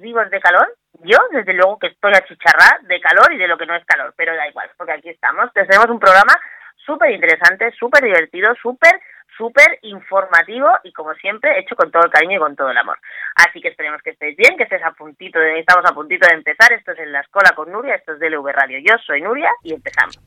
vivos de calor? Yo, desde luego que estoy achicharrada de calor y de lo que no es calor, pero da igual, porque aquí estamos. Tenemos un programa súper interesante, súper divertido, súper, súper informativo y, como siempre, hecho con todo el cariño y con todo el amor. Así que esperemos que estéis bien, que estés a puntito de, estamos a puntito de empezar. Esto es En la Escuela con Nuria, esto es DLV Radio. Yo soy Nuria y empezamos.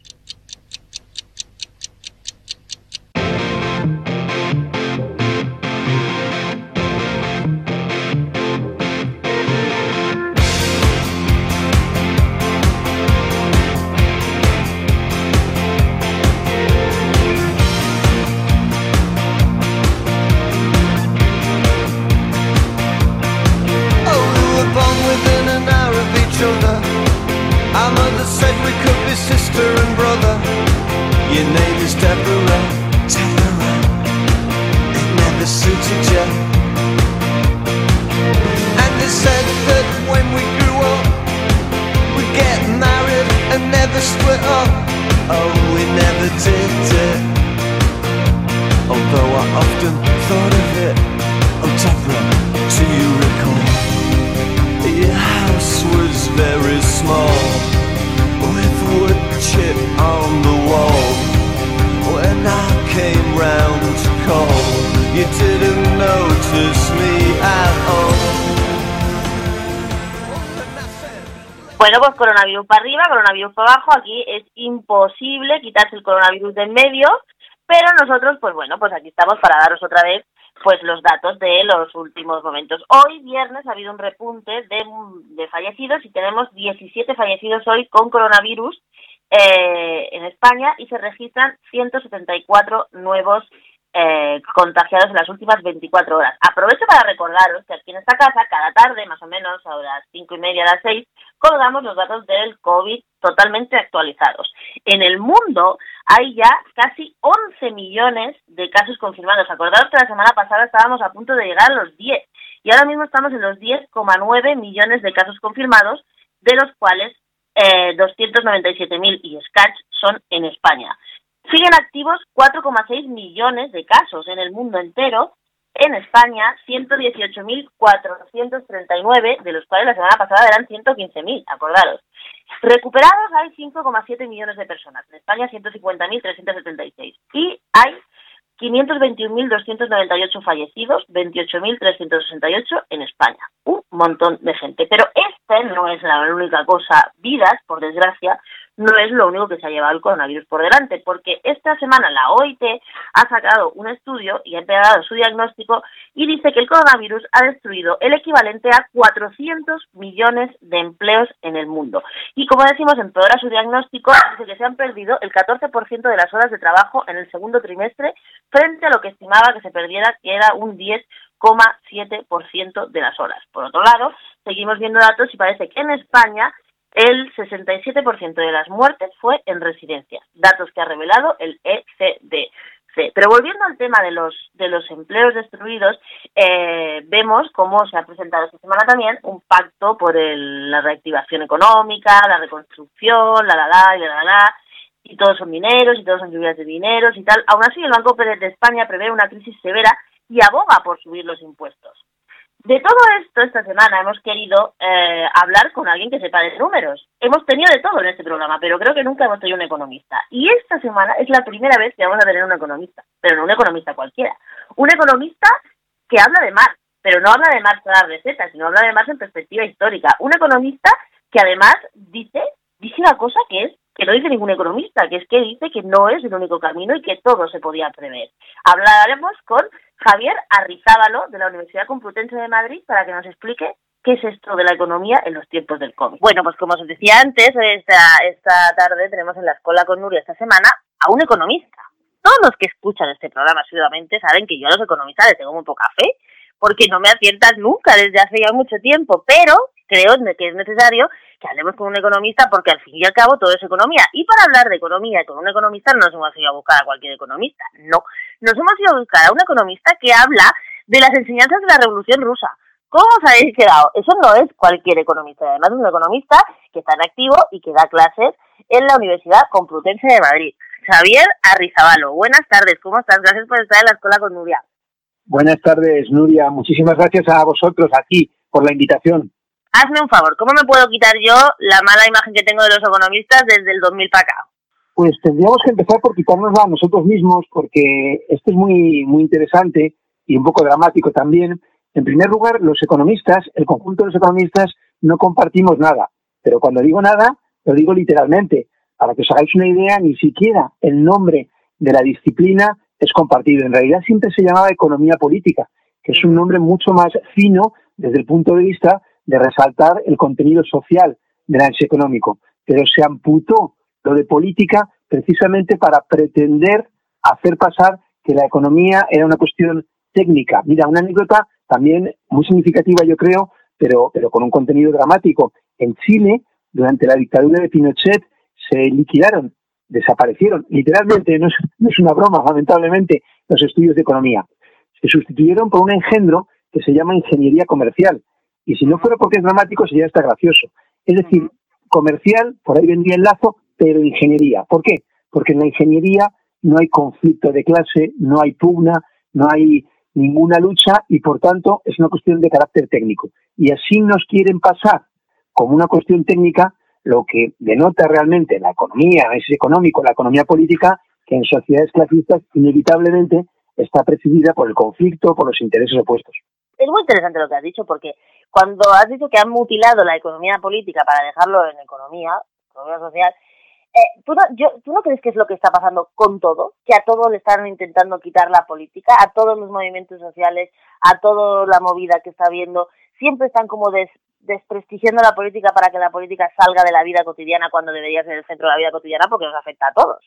Bueno, pues coronavirus para arriba, coronavirus para abajo, aquí es imposible quitarse el coronavirus de en medio, pero nosotros, pues bueno, pues aquí estamos para daros otra vez pues los datos de los últimos momentos. Hoy, viernes, ha habido un repunte de, de fallecidos y tenemos 17 fallecidos hoy con coronavirus eh, en España y se registran 174 nuevos eh, contagiados en las últimas 24 horas. Aprovecho para recordaros que aquí en esta casa, cada tarde, más o menos a las 5 y media, a las 6, colgamos los datos del COVID totalmente actualizados. En el mundo hay ya casi 11 millones de casos confirmados. Acordaros que la semana pasada estábamos a punto de llegar a los 10 y ahora mismo estamos en los 10,9 millones de casos confirmados, de los cuales eh, 297.000 y scratch son en España. Siguen activos 4,6 millones de casos en el mundo entero. En España, 118.439, de los cuales la semana pasada eran 115.000, acordaros. Recuperados hay 5,7 millones de personas. En España, 150.376. Y hay 521.298 fallecidos, 28.368 en España. Un montón de gente. Pero esta no es la única cosa. Vidas, por desgracia, no es lo único que se ha llevado el coronavirus por delante, porque esta semana la OIT ha sacado un estudio y ha empezado su diagnóstico y dice que el coronavirus ha destruido el equivalente a 400 millones de empleos en el mundo. Y como decimos, empeora su diagnóstico, dice que se han perdido el 14% de las horas de trabajo en el segundo trimestre frente a lo que estimaba que se perdiera, que era un 10,7% de las horas. Por otro lado, seguimos viendo datos y parece que en España el 67% de las muertes fue en residencias, datos que ha revelado el ECDC. Pero volviendo al tema de los, de los empleos destruidos, eh, vemos cómo se ha presentado esta semana también un pacto por la reactivación económica, la reconstrucción, la la la y la la la, y todos son dineros y todos son lluvias de dineros y tal. Aún así, el Banco de España prevé una crisis severa y aboga por subir los impuestos. De todo esto, esta semana hemos querido eh, hablar con alguien que sepa de números. Hemos tenido de todo en este programa, pero creo que nunca hemos tenido un economista. Y esta semana es la primera vez que vamos a tener un economista, pero no un economista cualquiera. Un economista que habla de Marx, pero no habla de Marx para dar recetas, sino habla de Marx en perspectiva histórica. Un economista que además dice, dice una cosa que es que no dice ningún economista, que es que dice que no es el único camino y que todo se podía prever. Hablaremos con Javier Arrizábalo de la Universidad Complutense de Madrid para que nos explique qué es esto de la economía en los tiempos del COVID. Bueno, pues como os decía antes, esta, esta tarde tenemos en la escuela con Nuria esta semana a un economista. Todos los que escuchan este programa asiduamente saben que yo a los economistas les tengo muy poca fe, porque no me aciertas nunca desde hace ya mucho tiempo, pero creo que es necesario que hablemos con un economista porque al fin y al cabo todo es economía. Y para hablar de economía con un economista no nos hemos ido a buscar a cualquier economista, no. Nos hemos ido a buscar a un economista que habla de las enseñanzas de la Revolución Rusa. ¿Cómo os habéis quedado? Eso no es cualquier economista, además es un economista que está en activo y que da clases en la Universidad Complutense de Madrid. Javier Arrizabalo, buenas tardes, ¿cómo estás? Gracias por estar en la escuela con Nuria. Buenas tardes, Nuria. Muchísimas gracias a vosotros aquí por la invitación. Hazme un favor, ¿cómo me puedo quitar yo la mala imagen que tengo de los economistas desde el 2000 para acá? Pues tendríamos que empezar por quitárnosla a nosotros mismos, porque esto es muy, muy interesante y un poco dramático también. En primer lugar, los economistas, el conjunto de los economistas, no compartimos nada. Pero cuando digo nada, lo digo literalmente. Para que os hagáis una idea, ni siquiera el nombre de la disciplina es compartido. En realidad siempre se llamaba economía política, que es un nombre mucho más fino desde el punto de vista de resaltar el contenido social del análisis económico. Pero se amputó lo de política precisamente para pretender hacer pasar que la economía era una cuestión técnica. Mira, una anécdota también muy significativa, yo creo, pero, pero con un contenido dramático. En Chile, durante la dictadura de Pinochet, se liquidaron, desaparecieron, literalmente, no es, una broma, lamentablemente, los estudios de economía. Se sustituyeron por un engendro que se llama ingeniería comercial. Y si no fuera porque es dramático, sería hasta gracioso. Es decir, comercial, por ahí vendría el lazo, pero ingeniería. ¿Por qué? Porque en la ingeniería no hay conflicto de clase, no hay pugna, no hay ninguna lucha y por tanto es una cuestión de carácter técnico. Y así nos quieren pasar como una cuestión técnica lo que denota realmente la economía, es económico, la economía política, que en sociedades clasistas inevitablemente está precedida por el conflicto, por los intereses opuestos. Es muy interesante lo que has dicho, porque cuando has dicho que han mutilado la economía política para dejarlo en economía, economía social, eh, ¿tú, no, yo, ¿Tú no crees que es lo que está pasando con todo? Que a todos le están intentando quitar la política, a todos los movimientos sociales, a toda la movida que está habiendo, siempre están como desprestigiando la política para que la política salga de la vida cotidiana cuando debería ser el centro de la vida cotidiana porque nos afecta a todos.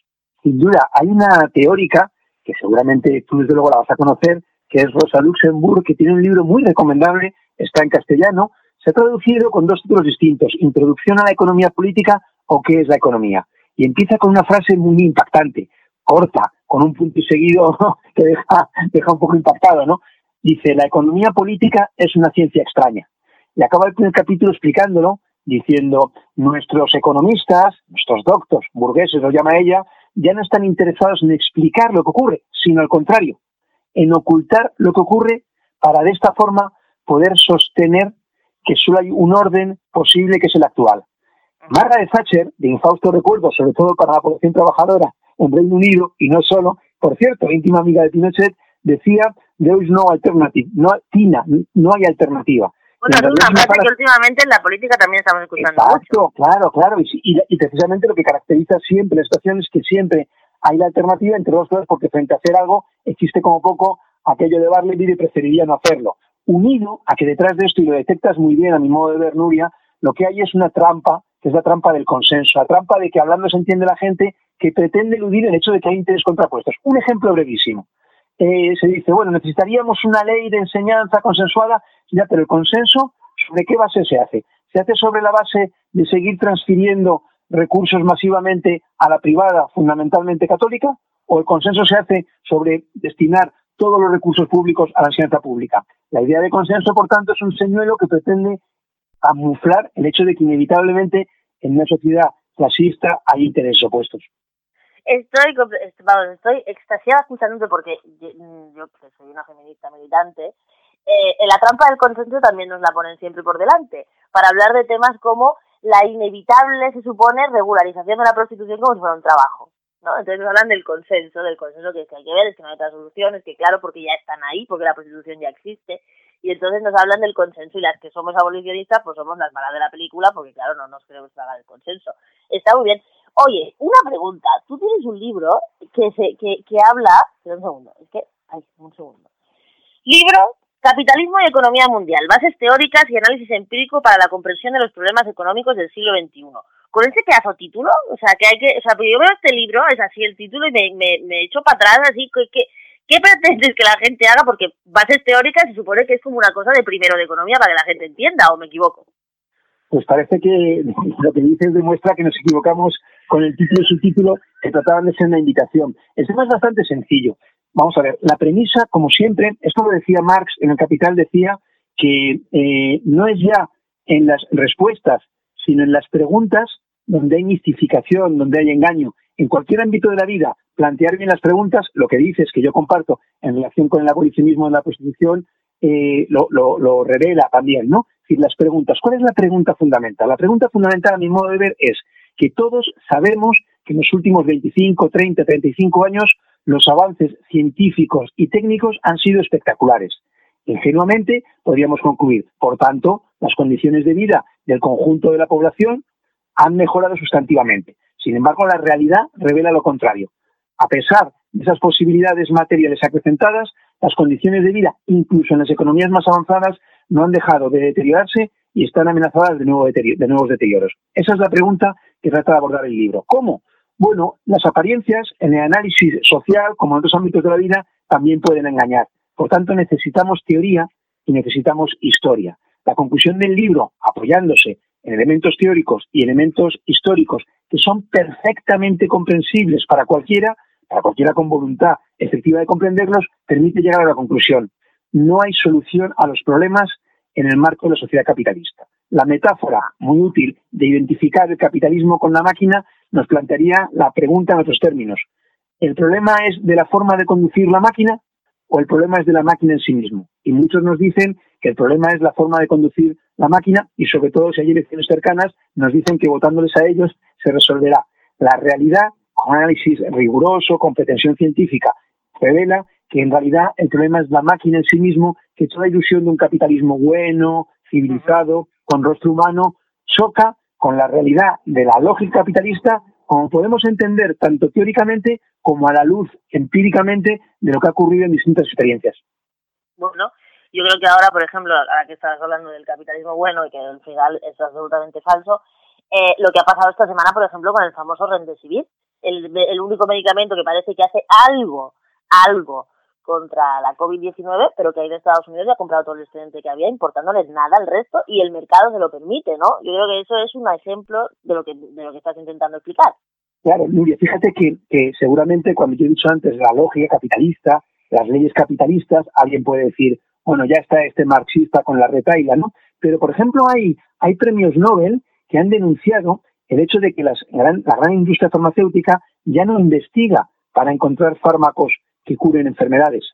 Sin duda, hay una teórica que seguramente tú desde luego la vas a conocer, que es Rosa Luxemburg, que tiene un libro muy recomendable, está en castellano, se ha traducido con dos títulos distintos, Introducción a la economía política o qué es la economía y empieza con una frase muy impactante, corta, con un punto y seguido que deja, deja un poco impactado, ¿no? Dice, la economía política es una ciencia extraña. Y acaba el primer capítulo explicándolo, diciendo, nuestros economistas, nuestros doctos, burgueses lo llama ella, ya no están interesados en explicar lo que ocurre, sino al contrario, en ocultar lo que ocurre para de esta forma poder sostener que solo hay un orden posible que es el actual. Margaret Thatcher, de infausto recuerdo, sobre todo para la población trabajadora en Reino Unido, y no solo, por cierto, íntima amiga de Pinochet, decía, there is no alternative, no, Tina, no hay alternativa. Bueno, es una frase que últimamente en la política también estamos escuchando Exacto, claro, claro, y, precisamente lo que caracteriza siempre la situación es que siempre hay la alternativa, entre dos cosas, porque frente a hacer algo existe como poco aquello de darle vida y preferiría no hacerlo. Unido a que detrás de esto, y lo detectas muy bien a mi modo de ver, Nuria, lo que hay es una trampa que es la trampa del consenso, la trampa de que hablando se entiende la gente que pretende eludir el hecho de que hay intereses contrapuestos. Un ejemplo brevísimo. Eh, se dice, bueno, necesitaríamos una ley de enseñanza consensuada, ya, pero el consenso, ¿sobre qué base se hace? ¿Se hace sobre la base de seguir transfiriendo recursos masivamente a la privada, fundamentalmente católica? ¿O el consenso se hace sobre destinar todos los recursos públicos a la enseñanza pública? La idea de consenso, por tanto, es un señuelo que pretende camuflar el hecho de que inevitablemente en una sociedad clasista hay intereses opuestos. Estoy, estoy extasiada escuchándote porque yo, soy una feminista militante, eh, la trampa del consenso también nos la ponen siempre por delante, para hablar de temas como la inevitable, se supone, regularización de la prostitución como si fuera un trabajo. ¿no? Entonces nos hablan del consenso, del consenso que, que hay que ver, es que no hay otras soluciones, que claro, porque ya están ahí, porque la prostitución ya existe, y entonces nos hablan del consenso y las que somos abolicionistas pues somos las malas de la película porque claro, no nos queremos tragar el consenso. Está muy bien. Oye, una pregunta, tú tienes un libro que se que, que habla, un segundo, es que, ay, un segundo. Libro Capitalismo y Economía Mundial, bases teóricas y análisis empírico para la comprensión de los problemas económicos del siglo XXI. Con ese pedazo título, o sea, que hay que, o sea, porque yo veo este libro, es así el título y me, me, me echo para atrás, así que, que ¿Qué pretendes que la gente haga? Porque bases teóricas se supone que es como una cosa de primero de economía para que la gente entienda, ¿o me equivoco? Pues parece que lo que dices demuestra que nos equivocamos con el título y subtítulo que trataban de ser una invitación. El tema es bastante sencillo. Vamos a ver, la premisa, como siempre, esto lo decía Marx en el Capital, decía que eh, no es ya en las respuestas, sino en las preguntas donde hay mistificación, donde hay engaño. En cualquier ámbito de la vida, plantear bien las preguntas, lo que dices, que yo comparto en relación con el abolicionismo en la prostitución, eh, lo, lo, revela también, ¿no? Es decir, las preguntas. ¿Cuál es la pregunta fundamental? La pregunta fundamental, a mi modo de ver, es que todos sabemos que en los últimos 25, 30, 35 años los avances científicos y técnicos han sido espectaculares. Ingenuamente podríamos concluir, por tanto, las condiciones de vida del conjunto de la población han mejorado sustantivamente. Sin embargo, la realidad revela lo contrario. A pesar de esas posibilidades materiales acrecentadas, las condiciones de vida, incluso en las economías más avanzadas, no han dejado de deteriorarse y están amenazadas de, nuevos deterioros. Esa es la pregunta que trata de abordar el libro. ¿Cómo? Bueno, las apariencias en el análisis social, como en otros ámbitos de la vida, también pueden engañar. Por tanto, necesitamos teoría y necesitamos historia. La conclusión del libro, apoyándose en elementos teóricos y elementos históricos que son perfectamente comprensibles para cualquiera, para cualquiera con voluntad efectiva de comprenderlos, permite llegar a la conclusión. No hay solución a los problemas en el marco de la sociedad capitalista. La metáfora muy útil de identificar el capitalismo con la máquina nos plantearía la pregunta en otros términos. ¿El problema es de la forma de conducir la máquina o el problema es de la máquina en sí mismo? Y muchos nos dicen que el problema es la forma de conducir la máquina y sobre todo si hay elecciones cercanas nos dicen que votándoles a ellos se resolverá. La realidad, con análisis riguroso, con pretensión científica, revela que en realidad el problema es la máquina en sí mismo, que toda ilusión de un capitalismo bueno, civilizado, con rostro humano, choca con la realidad de la lógica capitalista, como podemos entender tanto teóricamente como a la luz empíricamente de lo que ha ocurrido en distintas experiencias. Bueno, yo creo que ahora, por ejemplo, ahora que estás hablando del capitalismo bueno y que al final es absolutamente falso, eh, lo que ha pasado esta semana, por ejemplo, con el famoso Remdesivir, el, el único medicamento que parece que hace algo, algo contra la COVID-19, pero que ahí de Estados Unidos ya ha comprado todo el excedente que había, importándoles nada al resto y el mercado se lo permite, ¿no? Yo creo que eso es un ejemplo de lo que, de lo que estás intentando explicar. Claro, Nuria, fíjate que, que seguramente cuando yo he dicho antes la lógica capitalista, las leyes capitalistas, alguien puede decir, bueno, ya está este marxista con la retaila, ¿no? Pero, por ejemplo, hay, hay premios Nobel que han denunciado el hecho de que las, la gran industria farmacéutica ya no investiga para encontrar fármacos que curen enfermedades,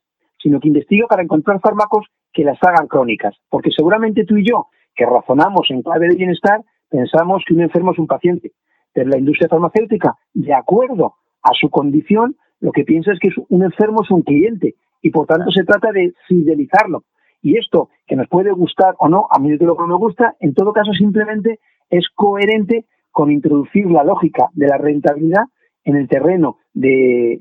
sino que investiga para encontrar fármacos que las hagan crónicas. Porque seguramente tú y yo, que razonamos en clave de bienestar, pensamos que un enfermo es un paciente. Pero la industria farmacéutica, de acuerdo a su condición, lo que piensa es que un enfermo es un cliente y por tanto se trata de fidelizarlo. Y esto, que nos puede gustar o no, a mí de lo que no me gusta, en todo caso simplemente es coherente con introducir la lógica de la rentabilidad en el terreno de,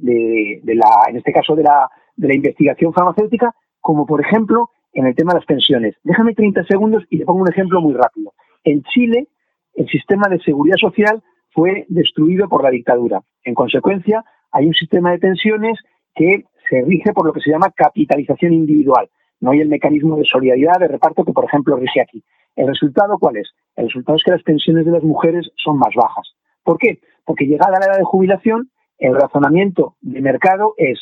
la, en este caso de la, de la investigación farmacéutica, como por ejemplo en el tema de las pensiones. Déjame 30 segundos y te pongo un ejemplo muy rápido. En Chile, el sistema de seguridad social fue destruido por la dictadura. En consecuencia, hay un sistema de pensiones que se rige por lo que se llama capitalización individual. No hay el mecanismo de solidaridad, de reparto que, por ejemplo, rige aquí. ¿El resultado cuál es? El resultado es que las pensiones de las mujeres son más bajas. ¿Por qué? Porque llegada la edad de jubilación, el razonamiento de mercado es,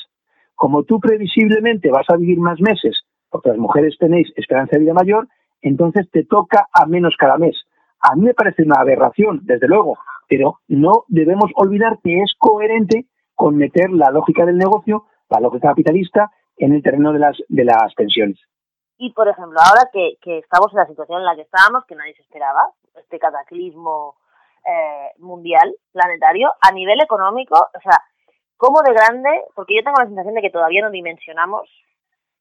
como tú previsiblemente vas a vivir más meses, porque las mujeres tenéis esperanza de vida mayor, entonces te toca a menos cada mes. A mí me parece una aberración, desde luego, pero no debemos olvidar que es coherente con meter la lógica del negocio, la lógica capitalista, en el terreno de las, de las pensiones. Y, por ejemplo, ahora que, que estamos en la situación en la que estábamos, que nadie se esperaba, este cataclismo eh, mundial, planetario, a nivel económico, o sea, ¿cómo de grande? Porque yo tengo la sensación de que todavía no dimensionamos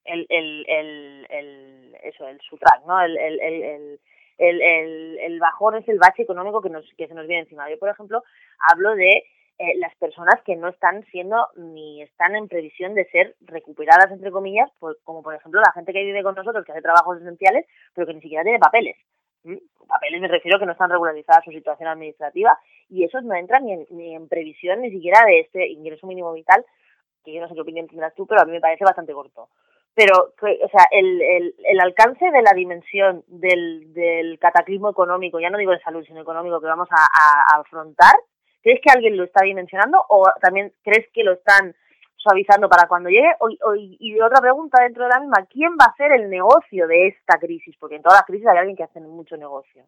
el, el, el, el eso, el sutrac, ¿no? El, el, el, el, el, bajón es el bache económico que, nos, que se nos viene encima. Yo, por ejemplo, hablo de eh, las personas que no están siendo ni están en previsión de ser recuperadas, entre comillas, pues, como por ejemplo la gente que vive con nosotros, que hace trabajos esenciales, pero que ni siquiera tiene papeles. Papeles me refiero que no están regularizadas su situación administrativa y esos no entran ni en, ni en previsión ni siquiera de este ingreso mínimo vital, que yo no sé qué opinión tendrás tú, pero a mí me parece bastante corto. Pero, o sea, el, el, el alcance de la dimensión del, del cataclismo económico, ya no digo de salud, sino económico que vamos a, a afrontar, ¿crees que alguien lo está dimensionando o también crees que lo están suavizando para cuando llegue. y otra pregunta dentro de la misma, ¿quién va a hacer el negocio de esta crisis? Porque en todas las crisis hay alguien que hace mucho negocio.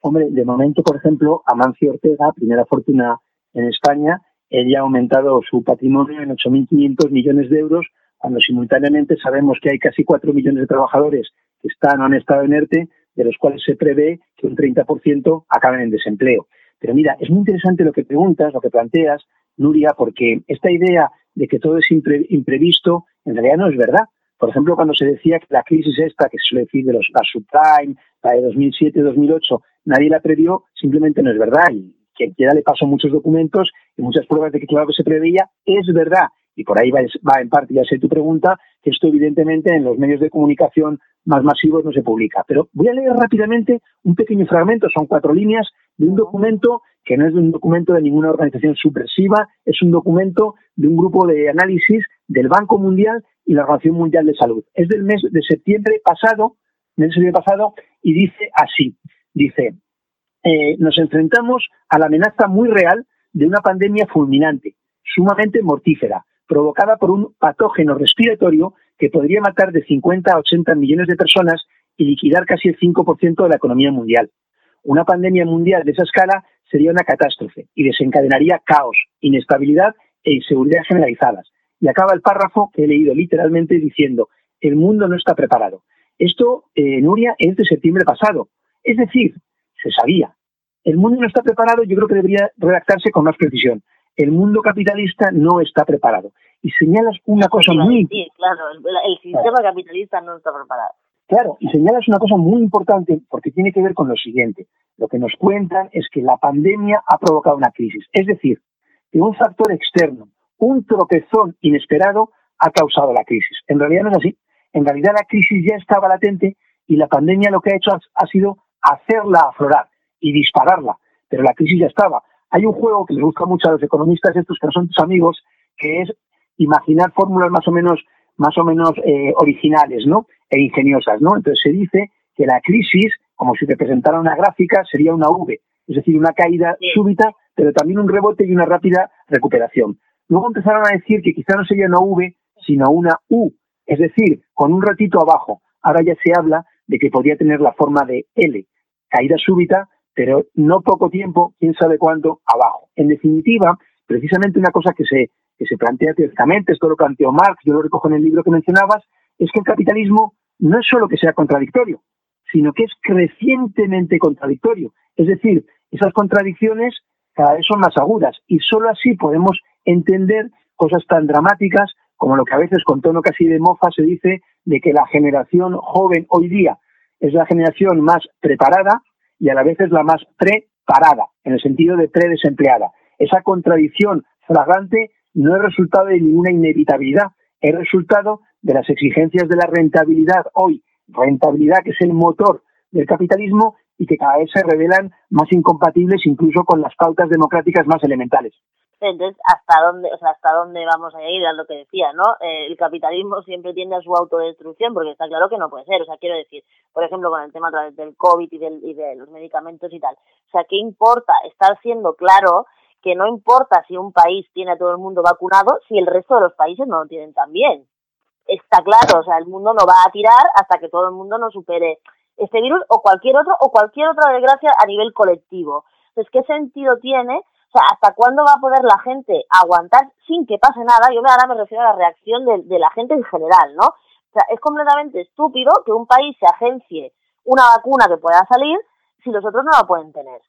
Hombre, de momento, por ejemplo, Amancio Ortega, primera fortuna en España, él ya ha aumentado su patrimonio en 8.500 millones de euros, cuando simultáneamente sabemos que hay casi 4 millones de trabajadores que están o han estado en ERTE, de los cuales se prevé que un 30% acaben en desempleo. Pero mira, es muy interesante lo que preguntas, lo que planteas, Nuria, porque esta idea de que todo es imprevisto en realidad no es verdad. Por ejemplo, cuando se decía que la crisis esta, que se suele decir de los, la subprime, la de 2007-2008, nadie la previó, simplemente no es verdad. Y quien quiera le pasó muchos documentos y muchas pruebas de que claro que se preveía, es verdad. Y por ahí va, va en parte, ya sé tu pregunta, que esto evidentemente en los medios de comunicación más masivos no se publica. Pero voy a leer rápidamente un pequeño fragmento, son cuatro líneas, de un documento que no es un documento de ninguna organización subversiva, es un documento de un grupo de análisis del Banco Mundial y la Organización Mundial de Salud. Es del mes de septiembre pasado, mes de septiembre pasado, y dice así, dice, eh, nos enfrentamos a la amenaza muy real de una pandemia fulminante, sumamente mortífera, provocada por un patógeno respiratorio que podría matar de 50 a 80 millones de personas y liquidar casi el 5% de la economía mundial. Una pandemia mundial de esa escala sería una catástrofe y desencadenaría caos, inestabilidad e inseguridad generalizadas. Y acaba el párrafo que he leído literalmente diciendo, el mundo no está preparado. Esto, eh, Nuria, es de septiembre pasado. Es decir, se sabía. El mundo no está preparado, yo creo que debería redactarse con más precisión. El mundo capitalista no está preparado. Y señalas una cosa muy... Sí, claro, el, sistema capitalista no está preparado. Claro, y señalas una cosa muy importante porque tiene que ver con lo siguiente. Lo que nos cuentan es que la pandemia ha provocado una crisis. Es decir, que un factor externo, un tropezón inesperado, ha causado la crisis. En realidad no es así. En realidad la crisis ya estaba latente y la pandemia lo que ha hecho ha, sido hacerla aflorar y dispararla. Pero la crisis ya estaba. Hay un juego que les gusta mucho a los economistas estos que no son tus amigos, que es imaginar fórmulas más o menos más o menos eh, originales, ¿no? E ingeniosas, ¿no? Entonces se dice que la crisis, como si te presentara una gráfica, sería una V, es decir, una caída súbita, pero también un rebote y una rápida recuperación. Luego empezaron a decir que quizá no sería una V, sino una U, es decir, con un ratito abajo. Ahora ya se habla de que podría tener la forma de L, caída súbita, pero no poco tiempo, quién sabe cuándo, abajo. En definitiva, precisamente una cosa que se, que se plantea teóricamente, esto lo planteó Marx, yo lo recojo en el libro que mencionabas, es que el capitalismo no es solo que sea contradictorio, sino que es crecientemente contradictorio. Es decir, esas contradicciones cada vez son más agudas y solo así podemos entender cosas tan dramáticas como lo que a veces con tono casi de mofa se dice de que la generación joven hoy día es la generación más preparada y a la vez es la más preparada, en el sentido de predesempleada. Esa contradicción flagrante no es resultado de ninguna inevitabilidad, es resultado de las exigencias de la rentabilidad hoy, rentabilidad que es el motor del capitalismo y que cada vez se revelan más incompatibles incluso con las pautas democráticas más elementales. Entonces, ¿hasta dónde, o sea, hasta dónde vamos a ir? A lo que decía, ¿no? Eh, el capitalismo siempre tiende a su autodestrucción, porque está claro que no puede ser. O sea, quiero decir, por ejemplo, con el tema a través del COVID y, de los medicamentos y tal. O sea, ¿qué importa estar siendo claro que no importa si un país tiene a todo el mundo vacunado si el resto de los países no lo tienen también? Está claro, o sea, el mundo no va a tirar hasta que todo el mundo no supere este virus o cualquier otro o cualquier otra desgracia a nivel colectivo. Entonces, ¿qué sentido tiene o sea, ¿hasta cuándo va a poder la gente aguantar sin que pase nada? Yo ahora me refiero a la reacción de, la gente en general, ¿no? O sea, es completamente estúpido que un país se agencie una vacuna que pueda salir si los otros no la pueden tener.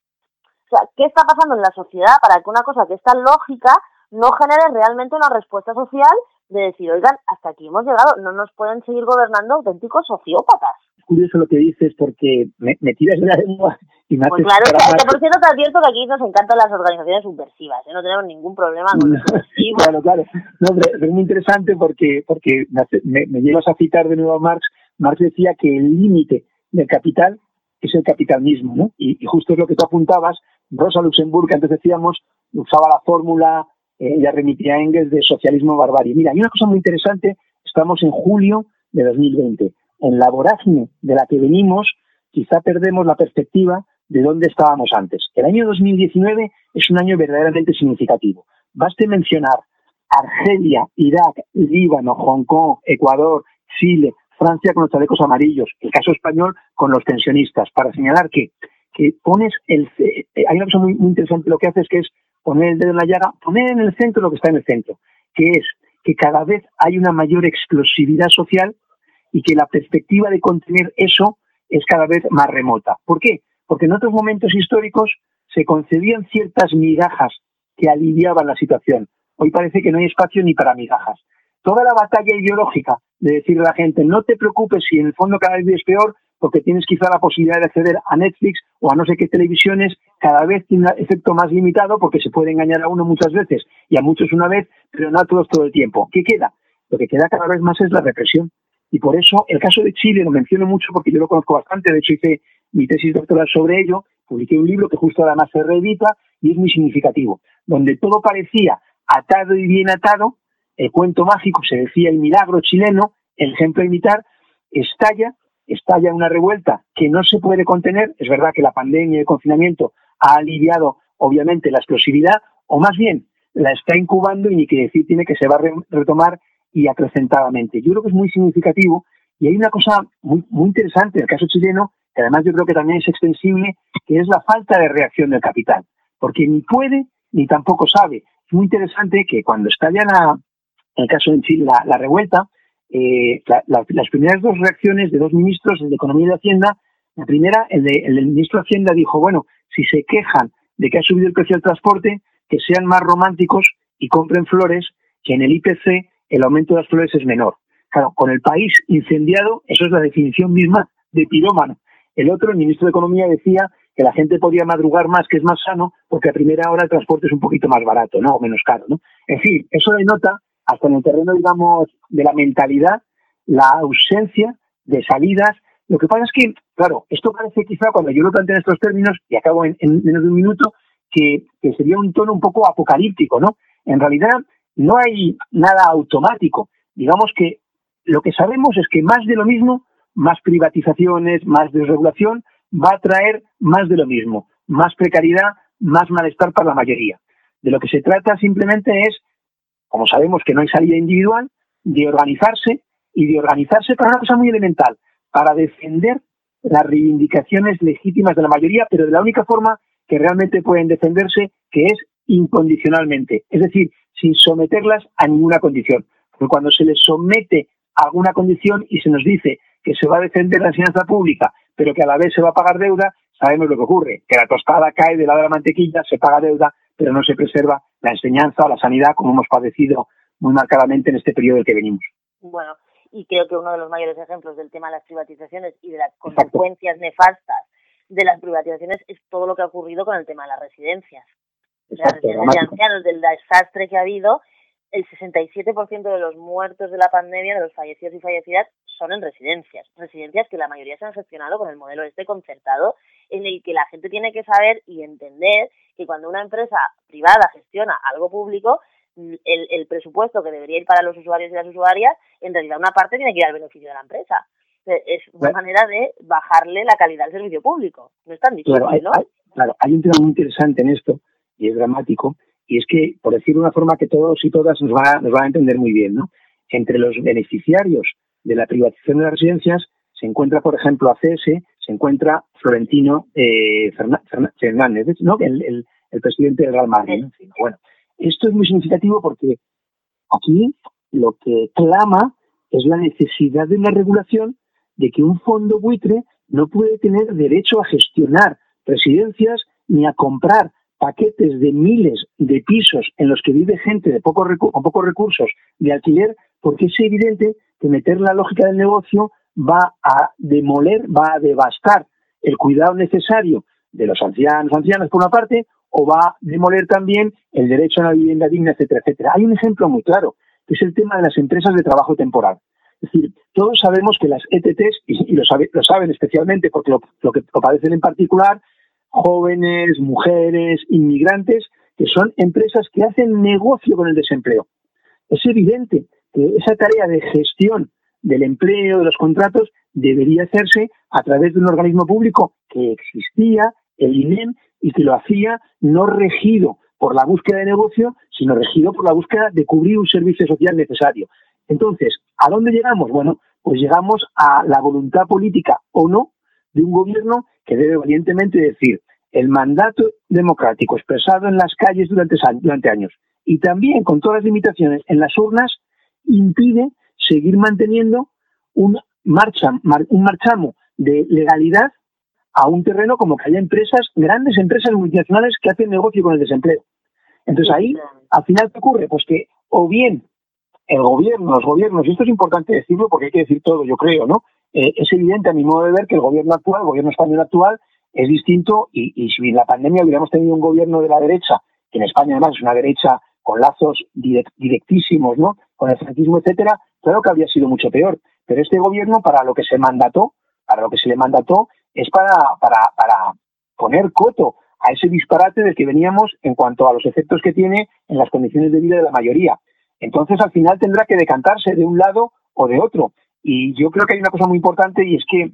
O sea, ¿qué está pasando en la sociedad para que una cosa que es tan lógica no genere realmente una respuesta social de decir, oigan, hasta aquí hemos llegado, no nos pueden seguir gobernando auténticos sociópatas? curioso lo que dices porque me, tiras de la lengua y me pues claro, que, por cierto te advierto que aquí nos encantan las organizaciones subversivas, ¿eh? no tenemos ningún problema con los subversivos. Claro, claro. No, pero, es muy interesante porque, porque me, me, llevas a citar de nuevo a Marx. Marx decía que el límite del capital es el capital mismo, ¿no? Y, justo es lo que tú apuntabas. Rosa Luxemburg, que antes decíamos, usaba la fórmula, eh, ya remitía Engels, de socialismo barbarie. Mira, hay una cosa muy interesante, estamos en julio de 2020 en la vorágine de la que venimos, quizá perdemos la perspectiva de dónde estábamos antes. El año 2019 es un año verdaderamente significativo. Baste mencionar Argelia, Irak, Líbano, Hong Kong, Ecuador, Chile, Francia con los chalecos amarillos, el caso español con los tensionistas, para señalar que, que pones el... Eh, hay una cosa muy, interesante lo que haces, que es poner el dedo en la llaga, poner en el centro lo que está en el centro, que es que cada vez hay una mayor explosividad social y que la perspectiva de contener eso es cada vez más remota. ¿Por qué? Porque en otros momentos históricos se concedían ciertas migajas que aliviaban la situación. Hoy parece que no hay espacio ni para migajas. Toda la batalla ideológica de decirle a la gente, no te preocupes si en el fondo cada vez es peor, porque tienes quizá la posibilidad de acceder a Netflix o a no sé qué televisiones, cada vez tiene un efecto más limitado porque se puede engañar a uno muchas veces y a muchos una vez, pero no a todos todo el tiempo. ¿Qué queda? Lo que queda cada vez más es la represión. Y por eso el caso de Chile lo menciono mucho porque yo lo conozco bastante, de hecho hice mi tesis doctoral sobre ello, publiqué un libro que justo además se reedita y es muy significativo, donde todo parecía atado y bien atado, el cuento mágico, se decía el milagro chileno, el ejemplo a imitar, estalla estalla una revuelta que no se puede contener. Es verdad que la pandemia y el confinamiento ha aliviado, obviamente, la explosividad, o más bien la está incubando y ni que decir tiene que se va a retomar y acrecentadamente. Yo creo que es muy significativo y hay una cosa muy, muy interesante en el caso chileno, que además yo creo que también es extensible, que es la falta de reacción del capital, porque ni puede ni tampoco sabe. Es muy interesante que cuando estalla la, en el caso de Chile la revuelta, eh, las primeras dos reacciones de dos ministros, el de Economía y de Hacienda, la primera, el, de, ministro de Hacienda dijo, bueno, si se quejan de que ha subido el precio del transporte, que sean más románticos y compren flores, que en el IPC el aumento de las flores es menor. Claro, con el país incendiado, eso es la definición misma de pirómano. El otro, el ministro de Economía, decía que la gente podía madrugar más, que es más sano, porque a primera hora el transporte es un poquito más barato, ¿no? O menos caro, ¿no? En fin, eso denota hasta en el terreno, digamos, de la mentalidad, la ausencia de salidas. Lo que pasa es que, claro, esto parece quizá cuando yo lo planteo en estos términos, y acabo en, menos de un minuto, que, que, sería un tono un poco apocalíptico, ¿no? En realidad no hay nada automático. Digamos que lo que sabemos es que más de lo mismo, más privatizaciones, más desregulación, va a traer más de lo mismo, más precariedad, más malestar para la mayoría. De lo que se trata simplemente es como sabemos que no hay salida individual, de organizarse y de organizarse para una cosa muy elemental, para defender las reivindicaciones legítimas de la mayoría, pero de la única forma que realmente pueden defenderse, que es incondicionalmente, es decir, sin someterlas a ninguna condición. Porque cuando se les somete a alguna condición y se nos dice que se va a defender la enseñanza pública, pero que a la vez se va a pagar deuda, sabemos lo que ocurre, que la tostada cae del lado de la mantequilla, se paga deuda pero no se preserva la enseñanza o la sanidad como hemos padecido muy marcadamente en este periodo del que venimos. Bueno, y creo que uno de los mayores ejemplos del tema de las privatizaciones y de las consecuencias nefastas de las privatizaciones es todo lo que ha ocurrido con el tema de las residencias. las residencias de ancianos, del desastre que ha habido, el 67% de los muertos de la pandemia, de los fallecidos y fallecidas, son en residencias. Residencias que la mayoría se han gestionado con el modelo este concertado, en el que la gente tiene que saber y entender que cuando una empresa privada gestiona algo público, el, el presupuesto que debería ir para los usuarios y las usuarias, en realidad una parte tiene que ir al beneficio de la empresa. Es una manera de bajarle la calidad del servicio público. No es tan difícil, claro, hay, ¿no? claro, hay un tema muy interesante en esto, y es dramático, y es que, por decir de una forma que todos y todas nos van a, nos van a entender muy bien, ¿no? Entre los beneficiarios de la privatización de las residencias se encuentra, por ejemplo, ACS, se encuentra Florentino eh, Fernández, ¿no? el, el, presidente del Real Madrid. Bueno, esto es muy significativo porque aquí lo que clama es la necesidad de una regulación de que un fondo buitre no puede tener derecho a gestionar residencias ni a comprar paquetes de miles de pisos en los que vive gente de poco con pocos recursos de alquiler, porque es evidente que meter la lógica del negocio va a demoler, va a devastar el cuidado necesario de los ancianos, ancianas por una parte, o va a demoler también el derecho a una vivienda digna, etcétera, etcétera. Hay un ejemplo muy claro, que es el tema de las empresas de trabajo temporal. Es decir, todos sabemos que las ETTs, y, lo, lo, saben especialmente porque lo, lo que lo padecen en particular, jóvenes, mujeres, inmigrantes, que son empresas que hacen negocio con el desempleo. Es evidente que esa tarea de gestión del empleo, de los contratos, debería hacerse a través de un organismo público que existía, el INEM, y que lo hacía no regido por la búsqueda de negocio, sino regido por la búsqueda de cubrir un servicio social necesario. Entonces, ¿a dónde llegamos? Bueno, pues llegamos a la voluntad política o no de un gobierno que debe valientemente decir, el mandato democrático expresado en las calles durante, durante años y también con todas las limitaciones en las urnas impide seguir manteniendo un, marcha, un marchamo de legalidad a un terreno como que haya empresas, grandes empresas multinacionales que hacen negocio con el desempleo. Entonces ahí, al final, ¿qué ocurre? Pues que o bien el gobierno, los gobiernos, y esto es importante decirlo porque hay que decir todo, yo creo, ¿no? Eh, es evidente a mi modo de ver que el gobierno actual, el gobierno español actual, es distinto y, si en la pandemia hubiéramos tenido un gobierno de la derecha, que en España además es una derecha con lazos directísimos, ¿no? Con el franquismo, etcétera, claro que habría sido mucho peor. Pero este gobierno, para lo que se mandató, para lo que se le mandató, es para, para, para poner coto a ese disparate del que veníamos en cuanto a los efectos que tiene en las condiciones de vida de la mayoría. Entonces, al final tendrá que decantarse de un lado o de otro. Y yo creo que hay una cosa muy importante y es que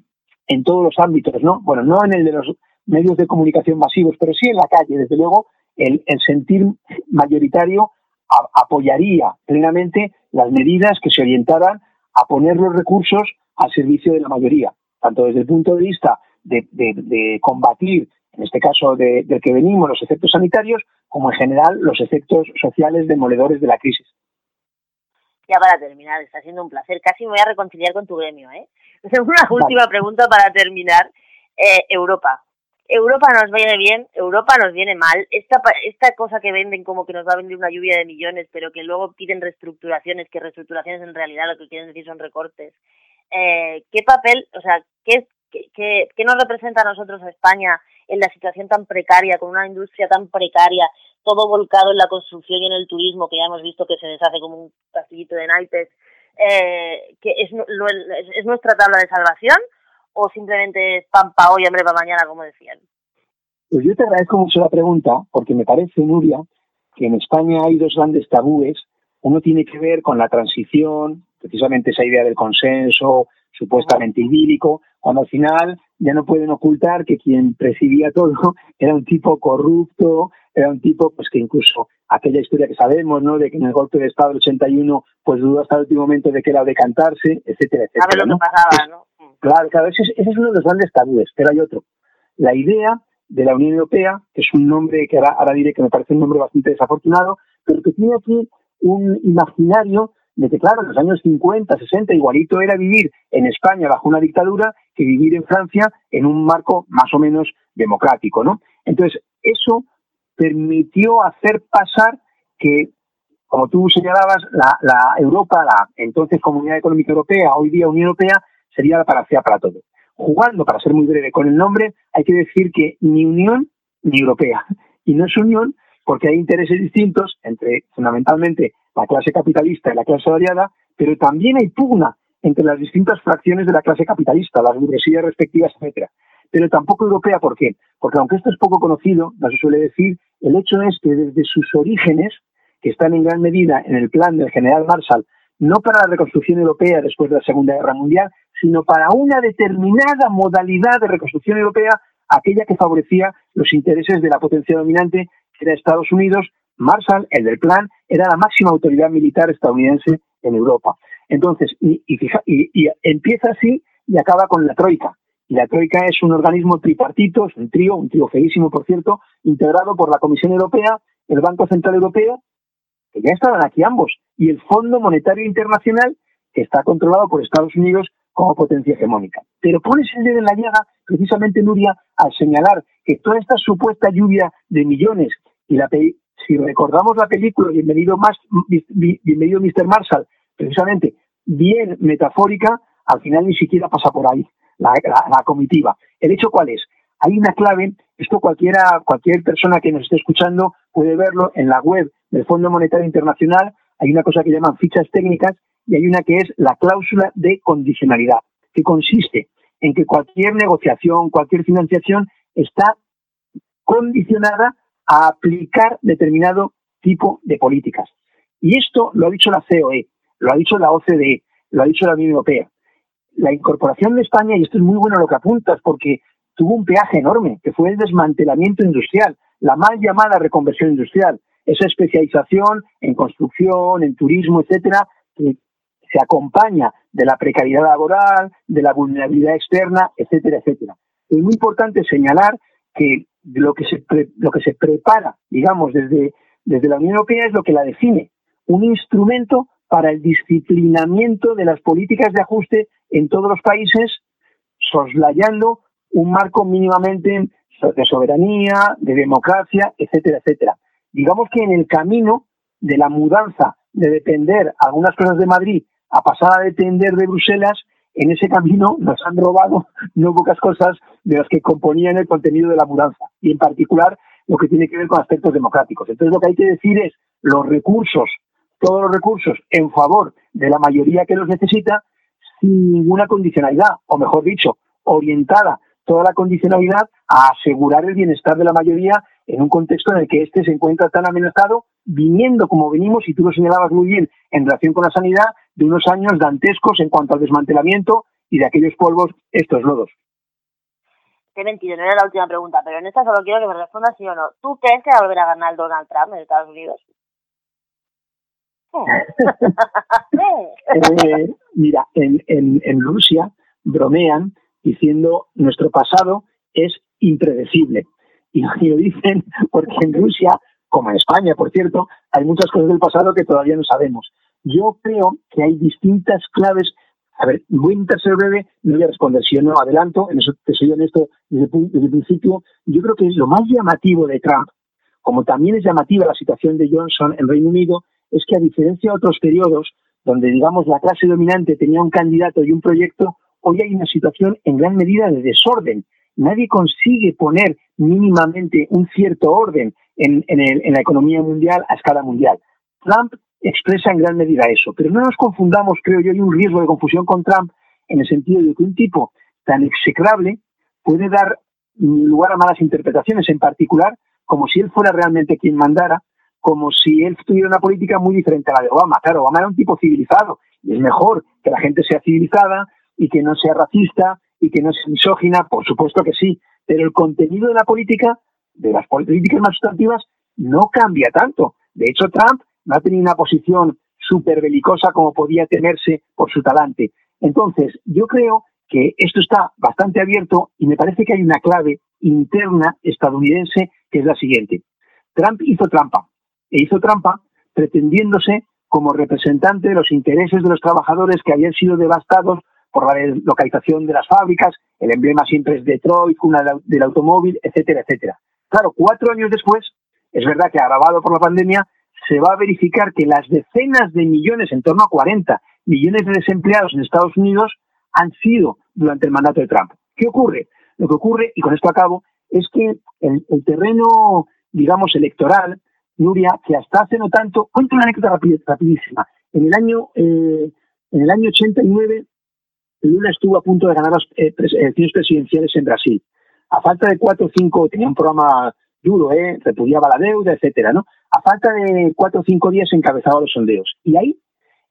en todos los ámbitos, ¿no? Bueno, no en el de los medios de comunicación masivos, pero sí en la calle, desde luego, el, sentir mayoritario apoyaría plenamente las medidas que se orientaran a poner los recursos al servicio de la mayoría, tanto desde el punto de vista de, combatir, en este caso del que venimos, los efectos sanitarios, como en general los efectos sociales demoledores de la crisis. Ya para terminar, está siendo un placer. Casi me voy a reconciliar con tu gremio. ¿eh? Una última pregunta para terminar. Eh, Europa. Europa nos viene bien, Europa nos viene mal. Esta, esta cosa que venden como que nos va a vender una lluvia de millones, pero que luego piden reestructuraciones, que reestructuraciones en realidad lo que quieren decir son recortes. Eh, ¿Qué papel, o sea, qué, qué, qué nos representa a nosotros a España en la situación tan precaria, con una industria tan precaria, todo volcado en la construcción y en el turismo, que ya hemos visto que se deshace como un castillito de naipes? Eh, que es, es nuestra tabla de salvación o simplemente pan para hoy, hambre para mañana, como decían? Pues yo te agradezco mucho la pregunta, porque me parece, Nuria, que en España hay dos grandes tabúes. Uno tiene que ver con la transición, precisamente esa idea del consenso supuestamente idílico, cuando al final ya no pueden ocultar que quien presidía todo era un tipo corrupto, era un tipo pues que incluso aquella historia que sabemos, ¿no? De que en el golpe de Estado del 81 pues dudó hasta el último momento de que era decantarse, etcétera, etcétera. A ver lo que pasaba, ¿no? Claro, claro, ese es, uno de los grandes tabúes, pero hay otro. La idea de la Unión Europea, que es un nombre que ahora, diré que me parece un nombre bastante desafortunado, pero que tiene aquí un imaginario de que, claro, en los años 50, 60, igualito era vivir en España bajo una dictadura que vivir en Francia en un marco más o menos democrático, ¿no? Entonces, eso permitió hacer pasar que, como tú señalabas, la, Europa, la entonces Comunidad Económica Europea, hoy día Unión Europea, sería la panacea para todo. Jugando, para ser muy breve con el nombre, hay que decir que ni Unión ni Europea. Y no es Unión porque hay intereses distintos entre fundamentalmente la clase capitalista y la clase variada, pero también hay pugna entre las distintas fracciones de la clase capitalista, las burguesías respectivas, etcétera. Pero tampoco europea, ¿por qué? Porque aunque esto es poco conocido, no se suele decir, el hecho es que desde sus orígenes, que están en gran medida en el plan del general Marshall, no para la reconstrucción europea después de la Segunda Guerra Mundial, sino para una determinada modalidad de reconstrucción europea, aquella que favorecía los intereses de la potencia dominante, que era Estados Unidos. Marshall, el del plan, era la máxima autoridad militar estadounidense en Europa. Entonces, y, empieza así y acaba con la Troika. Y la Troika es un organismo tripartito, es un trío, un trío feísimo, por cierto, integrado por la Comisión Europea, el Banco Central Europeo, que ya estaban aquí ambos, y el Fondo Monetario Internacional, que está controlado por Estados Unidos como potencia hegemónica. Pero pones el dedo en la llaga, precisamente, Nuria, al señalar que toda esta supuesta lluvia de millones, y la si recordamos la película Bienvenido, más, Bienvenido Mr. Marshall, precisamente bien metafórica, al final ni siquiera pasa por ahí la, comitiva. ¿El hecho cuál es? Hay una clave, esto cualquiera, cualquier persona que nos esté escuchando puede verlo en la web del Fondo Monetario Internacional, hay una cosa que llaman fichas técnicas y hay una que es la cláusula de condicionalidad, que consiste en que cualquier negociación, cualquier financiación está condicionada a aplicar determinado tipo de políticas. Y esto lo ha dicho la COE, lo ha dicho la OCDE, lo ha dicho la Unión Europea. La incorporación de España, y esto es muy bueno lo que apuntas, porque tuvo un peaje enorme, que fue el desmantelamiento industrial, la mal llamada reconversión industrial, esa especialización en construcción, en turismo, etcétera, que se acompaña de la precariedad laboral, de la vulnerabilidad externa, etcétera, etcétera. Es muy importante señalar que lo que se, lo que se prepara, digamos, desde, desde la Unión Europea es lo que la define, un instrumento para el disciplinamiento de las políticas de ajuste en todos los países, soslayando un marco mínimamente de soberanía, de democracia, etcétera, etcétera. Digamos que en el camino de la mudanza de depender algunas cosas de Madrid a pasar a depender de Bruselas, en ese camino nos han robado no pocas cosas de las que componían el contenido de la mudanza, y en particular lo que tiene que ver con aspectos democráticos. Entonces lo que hay que decir es los recursos, todos los recursos en favor de la mayoría que los necesita, sin ninguna condicionalidad, o mejor dicho, orientada toda la condicionalidad a asegurar el bienestar de la mayoría en un contexto en el que éste se encuentra tan amenazado, viniendo como venimos, y tú lo señalabas muy bien, en relación con la sanidad, de unos años dantescos en cuanto al desmantelamiento y de aquellos polvos, estos lodos. Qué mentira, no era la última pregunta, pero en esta solo quiero que me respondas sí o no. ¿Tú crees que va a volver a ganar Donald Trump en Estados Unidos? Eh, mira, en, en, en Rusia bromean diciendo nuestro pasado es impredecible. Y lo dicen porque en Rusia, como en España, por cierto, hay muchas cosas del pasado que todavía no sabemos. Yo creo que hay distintas claves. A ver, voy a ser breve, no voy a responder si yo no adelanto, en eso te soy honesto desde, desde el principio. Yo creo que lo más llamativo de Trump, como también es llamativa la situación de Johnson en Reino Unido, es que a diferencia de otros periodos donde, digamos, la clase dominante tenía un candidato y un proyecto, hoy hay una situación en gran medida de desorden. Nadie consigue poner mínimamente un cierto orden en, la economía mundial a escala mundial. Trump expresa en gran medida eso, pero no nos confundamos, creo yo, hay un riesgo de confusión con Trump en el sentido de que un tipo tan execrable puede dar lugar a malas interpretaciones, en particular como si él fuera realmente quien mandara, como si él tuviera una política muy diferente a la de Obama. Claro, Obama era un tipo civilizado y es mejor que la gente sea civilizada y que no sea racista y que no sea misógina, por supuesto que sí, pero el contenido de la política, de las políticas más sustantivas, no cambia tanto. De hecho, Trump no ha tenido una posición súper belicosa como podía tenerse por su talante. Entonces, yo creo que esto está bastante abierto y me parece que hay una clave interna estadounidense que es la siguiente. Trump hizo trampa, e hizo trampa pretendiéndose como representante de los intereses de los trabajadores que habían sido devastados por la localización de las fábricas, el emblema siempre es Detroit, una del automóvil, etcétera, etcétera. Claro, cuatro años después, es verdad que agravado por la pandemia, se va a verificar que las decenas de millones, en torno a 40 millones de desempleados en Estados Unidos, han sido durante el mandato de Trump. ¿Qué ocurre? Lo que ocurre, y con esto acabo, es que el, terreno, digamos, electoral, Nuria, que hasta hace no tanto, cuento una anécdota rapidísima. En el año, eh, en el año 89, Lula estuvo a punto de ganar las eh, elecciones presidenciales en Brasil. A falta de cuatro o cinco, tenía un programa duro, ¿eh? repudiaba la deuda, etcétera, ¿no? A falta de cuatro o cinco días encabezaba los sondeos. Y ahí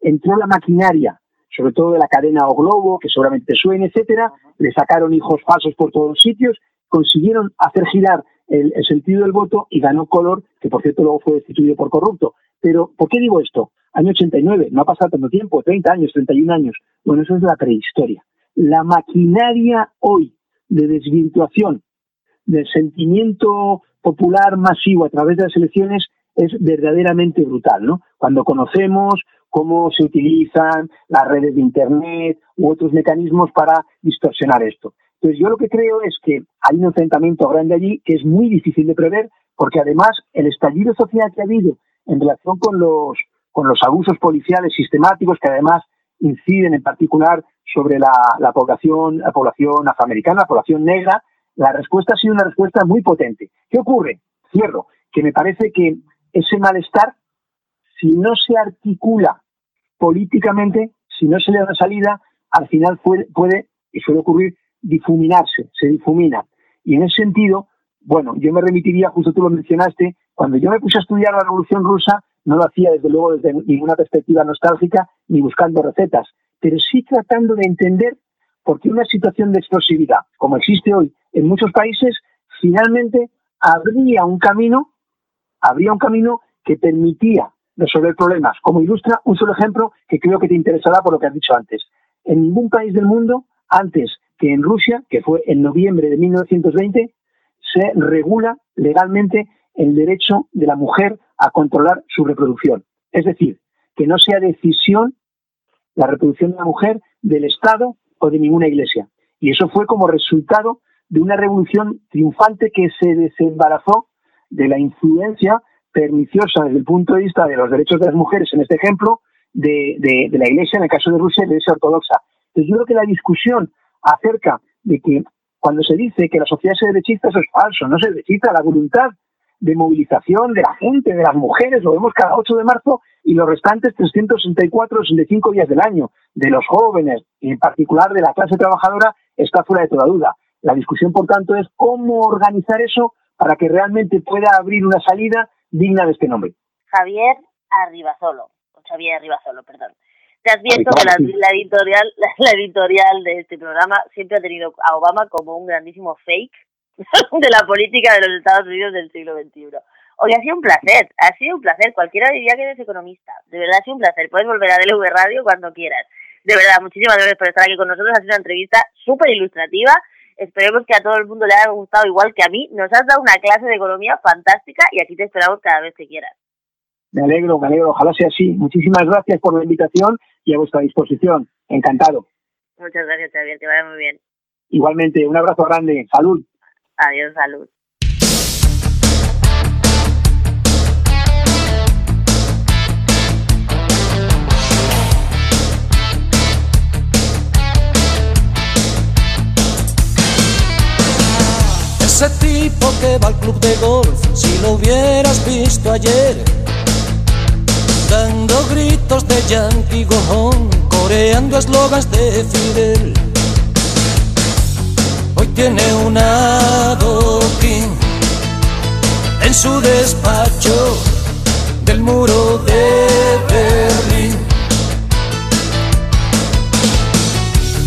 entró la maquinaria, sobre todo de la cadena O Globo, que seguramente suene, etcétera, le sacaron hijos falsos por todos los sitios, consiguieron hacer girar el, sentido del voto y ganó Color, que por cierto luego fue destituido por corrupto. Pero, ¿por qué digo esto? Año 89, no ha pasado tanto tiempo, 30 años, 31 años. Bueno, eso es la prehistoria. La maquinaria hoy de desvirtuación del sentimiento popular masivo a través de las elecciones es verdaderamente brutal, ¿no? Cuando conocemos cómo se utilizan las redes de Internet u otros mecanismos para distorsionar esto. Entonces, yo lo que creo es que hay un enfrentamiento grande allí que es muy difícil de prever, porque además el estallido social que ha habido en relación con los, con los abusos policiales sistemáticos que además inciden en particular sobre la, población, la población afroamericana, la población negra, la respuesta ha sido una respuesta muy potente. ¿Qué ocurre? Cierro, que me parece que ese malestar, si no se articula políticamente, si no se le da salida, al final puede, puede, y suele ocurrir, difuminarse, se difumina. Y en ese sentido, bueno, yo me remitiría, justo tú lo mencionaste, cuando yo me puse a estudiar la Revolución Rusa, no lo hacía desde luego desde ninguna perspectiva nostálgica ni buscando recetas, pero sí tratando de entender por qué una situación de explosividad, como existe hoy en muchos países, finalmente habría un camino, habría un camino que permitía resolver problemas. Como ilustra un solo ejemplo que creo que te interesará por lo que has dicho antes. En ningún país del mundo, antes que en Rusia, que fue en noviembre de 1920, se regula legalmente el derecho de la mujer a controlar su reproducción. Es decir, que no sea decisión la reproducción de la mujer del Estado o de ninguna iglesia. Y eso fue como resultado de una revolución triunfante que se desembarazó de la influencia perniciosa desde el punto de vista de los derechos de las mujeres, en este ejemplo, de, de, la Iglesia, en el caso de Rusia, la Iglesia ortodoxa. Entonces yo creo que la discusión acerca de que cuando se dice que la sociedad es derechista, eso es falso, no se derechista, la voluntad de movilización de la gente, de las mujeres, lo vemos cada 8 de marzo y los restantes 364, 65 días del año, de los jóvenes y en particular de la clase trabajadora, está fuera de toda duda. La discusión, por tanto, es cómo organizar eso para que realmente pueda abrir una salida digna de este nombre. Javier Arribazolo, o Xavier Arribazolo, perdón. Te advierto que la, editorial, la, editorial de este programa siempre ha tenido a Obama como un grandísimo fake de la política de los Estados Unidos del siglo XXI. Hoy ha sido un placer, ha sido un placer. Cualquiera diría que eres economista. De verdad ha sido un placer. Puedes volver a DLV Radio cuando quieras. De verdad, muchísimas gracias por estar aquí con nosotros. Ha sido una entrevista súper ilustrativa. Esperemos que a todo el mundo le haya gustado igual que a mí. Nos has dado una clase de economía fantástica y aquí te esperamos cada vez que quieras. Me alegro, me alegro. Ojalá sea así. Muchísimas gracias por la invitación y a vuestra disposición. Encantado. Muchas gracias, Xavier. Que vaya muy bien. Igualmente, un abrazo grande. Salud. Adiós, salud. Ese tipo que va al club de golf, si lo hubieras visto ayer, dando gritos de Yankee Gojón, coreando eslogans de Fidel. Hoy tiene una adoquín en su despacho del muro de Berlín.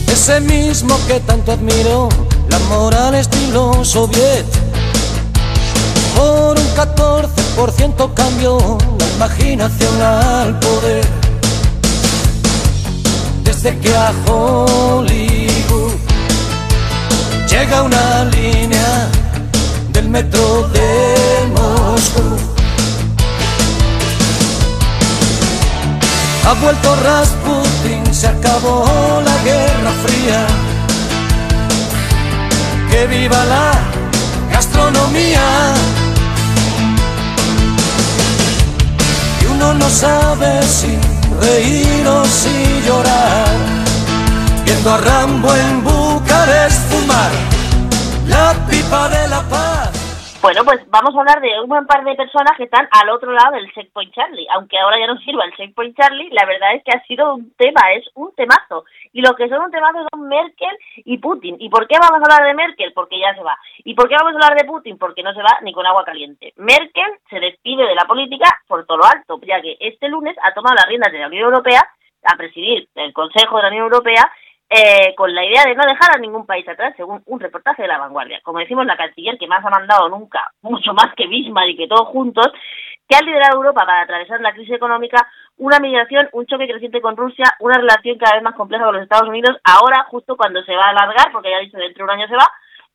Ese mismo que tanto admiró la moral estilo soviet. Por un 14% cambió la imaginación al poder. Desde que a Hollywood llega una línea del metro de Moscú. Ha vuelto Rasputin, se acabó la Guerra Fría que viva la gastronomía. Uno no sabe si reír o si llorar, viendo a Rambo en Bucarest fumar la pipa de la paz. Bueno, pues vamos a hablar de un buen par de personas que están al otro lado del Checkpoint Charlie. Aunque ahora ya no sirva el Checkpoint Charlie, la verdad es que ha sido un tema, es un temazo. Y lo que son un temazo son Merkel y Putin. ¿Y por qué vamos a hablar de Merkel? Porque ya se va. ¿Y por qué vamos a hablar de Putin? Porque no se va ni con agua caliente. Merkel se despide de la política por todo lo alto, ya que este lunes ha tomado las riendas de la Unión Europea a presidir el Consejo de la Unión Europea eh, con la idea de no dejar a ningún país atrás, según un reportaje de La Vanguardia. Como decimos, la canciller que más ha mandado nunca, mucho más que Bismarck y que todos juntos, que ha liderado Europa para atravesar la crisis económica, una migración, un choque creciente con Rusia, una relación cada vez más compleja con los Estados Unidos, ahora justo cuando se va a alargar, porque ya ha dicho dentro de un año se va,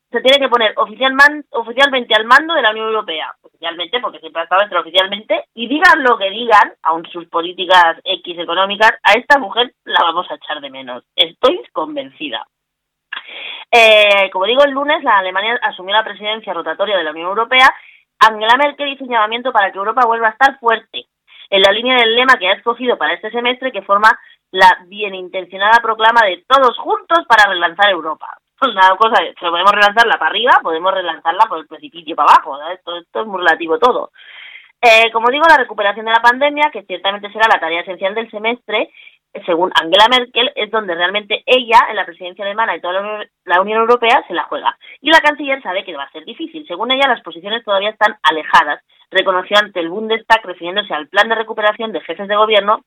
se tiene que poner oficialmente al mando de la Unión Europea, oficialmente, porque siempre ha estado oficialmente, y digan lo que digan, aun sus políticas X económicas, a esta mujer la vamos a echar de menos. Estoy convencida. Eh, como digo, el lunes la Alemania asumió la presidencia rotatoria de la Unión Europea. Angela Merkel hizo un llamamiento para que Europa vuelva a estar fuerte, en la línea del lema que ha escogido para este semestre, que forma la bienintencionada proclama de todos juntos para relanzar Europa una cosa, si podemos relanzarla para arriba, podemos relanzarla por el precipicio para abajo, esto, esto es muy relativo todo. Eh, como digo, la recuperación de la pandemia, que ciertamente será la tarea esencial del semestre, según Angela Merkel, es donde realmente ella, en la presidencia alemana y toda la Unión Europea, se la juega. Y la canciller sabe que va a ser difícil. Según ella, las posiciones todavía están alejadas. Reconoció ante el Bundestag, refiriéndose al plan de recuperación de jefes de gobierno,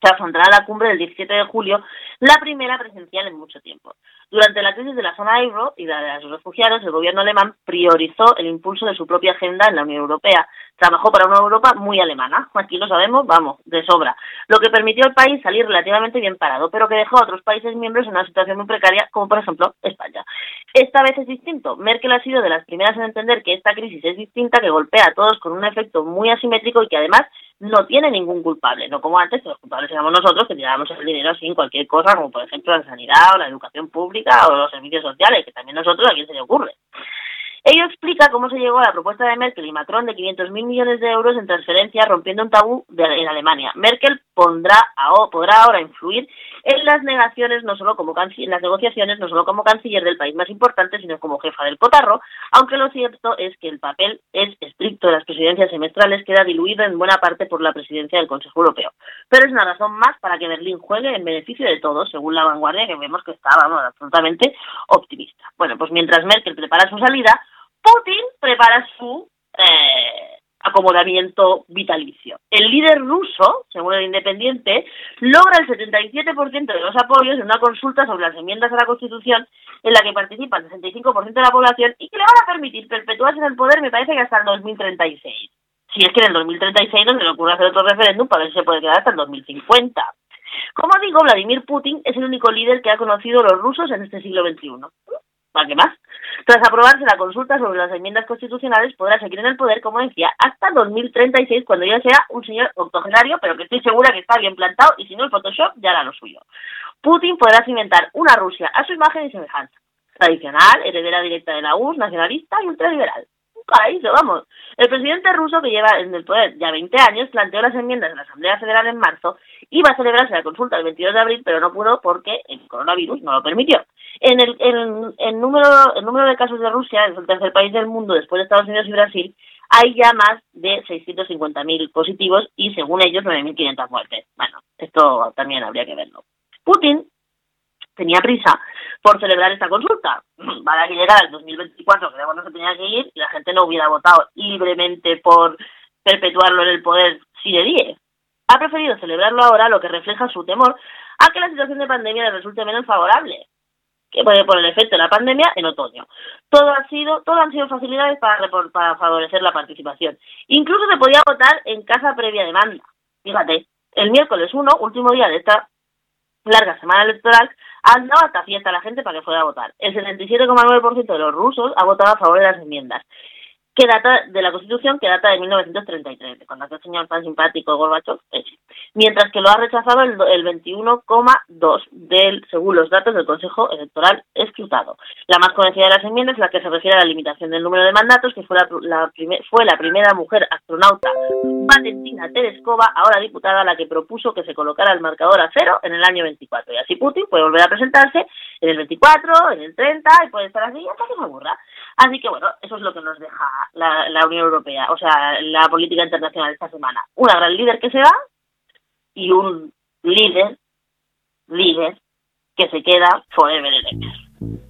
que afrontará la cumbre del 17 de julio, la primera presencial en mucho tiempo. Durante la crisis de la zona euro y la de los refugiados, el gobierno alemán priorizó el impulso de su propia agenda en la Unión Europea. Trabajó para una Europa muy alemana, aquí lo sabemos, vamos, de sobra, lo que permitió al país salir relativamente bien parado, pero que dejó a otros países miembros en una situación muy precaria, como por ejemplo España. Esta vez es distinto. Merkel ha sido de las primeras en entender que esta crisis es distinta, que golpea a todos con un efecto muy asimétrico y que además no tiene ningún culpable, no como antes, que los culpables éramos nosotros que tirábamos el dinero sin cualquier cosa, como por ejemplo la sanidad o la educación pública o los servicios sociales, que también nosotros a quién se le ocurre. Ello explica cómo se llegó a la propuesta de Merkel y Macron de 500.000 millones de euros en transferencias rompiendo un tabú de, en Alemania. Merkel pondrá podrá ahora influir en las negaciones, no solo como en las negociaciones, no solo como canciller del país más importante, sino como jefa del cotarro, aunque lo cierto es que el papel es estricto de las presidencias semestrales queda diluido en buena parte por la presidencia del Consejo Europeo. Pero es una razón más para que Berlín juegue en beneficio de todos, según la vanguardia que vemos que está absolutamente optimista. Bueno, pues mientras Merkel prepara su salida, Putin prepara su eh, acomodamiento vitalicio. El líder ruso, según el Independiente, logra el 77% de los apoyos en una consulta sobre las enmiendas a la Constitución en la que participa el 65% de la población y que le van a permitir perpetuarse en el poder, me parece que hasta el 2036. Si es que en el 2036 no se le ocurre hacer otro referéndum para ver si se puede quedar hasta el 2050. Como digo, Vladimir Putin es el único líder que ha conocido los rusos en este siglo XXI. ¿Para qué más? Tras aprobarse la consulta sobre las enmiendas constitucionales, podrá seguir en el poder, como decía, hasta 2036, cuando ya sea un señor octogenario, pero que estoy segura que está bien plantado, y si no, el Photoshop ya hará lo suyo. Putin podrá cimentar una Rusia a su imagen y semejanza. Tradicional, heredera directa de la URSS, nacionalista y ultraliberal paraíso, vamos. El presidente ruso, que lleva en el poder ya 20 años, planteó las enmiendas en la Asamblea Federal en marzo, iba a celebrarse la consulta el 22 de abril, pero no pudo porque el coronavirus no lo permitió. En el, número, el número de casos de Rusia, es el tercer país del mundo después de Estados Unidos y Brasil, hay ya más de 650.000 positivos y, según ellos, 9.500 muertes. Bueno, esto también habría que verlo. Putin tenía prisa por celebrar esta consulta. Para que llegara el 2024, que no se tenía que ir, y la gente no hubiera votado libremente por perpetuarlo en el poder si de 10. Ha preferido celebrarlo ahora, lo que refleja su temor a que la situación de pandemia le resulte menos favorable que puede por el efecto de la pandemia en otoño. Todo ha sido, todo han sido facilidades para, para favorecer la participación. Incluso se podía votar en casa previa demanda. Fíjate, el miércoles 1, último día de esta larga semana electoral, han dado hasta fiesta la gente para que fuera a votar. El 77,9% de los rusos ha votado a favor de las enmiendas que data de la Constitución, que data de 1933, cuando aquel señor tan simpático Gorbachev, mientras que lo ha rechazado el, el 21,2 del, según los datos del Consejo Electoral escrutado. La más conocida de las enmiendas es la que se refiere a la limitación del número de mandatos, que fue la, la fue la primera mujer astronauta, Valentina Tereskova, ahora diputada, la que propuso que se colocara el marcador a cero en el año 24. Y así Putin puede volver a presentarse en el 24, en el 30, y puede estar así hasta que se aburra. Así que bueno, eso es lo que nos deja la, la Unión Europea, o sea, la política internacional esta semana. Una gran líder que se va y un líder, líder, que se queda forever and ever.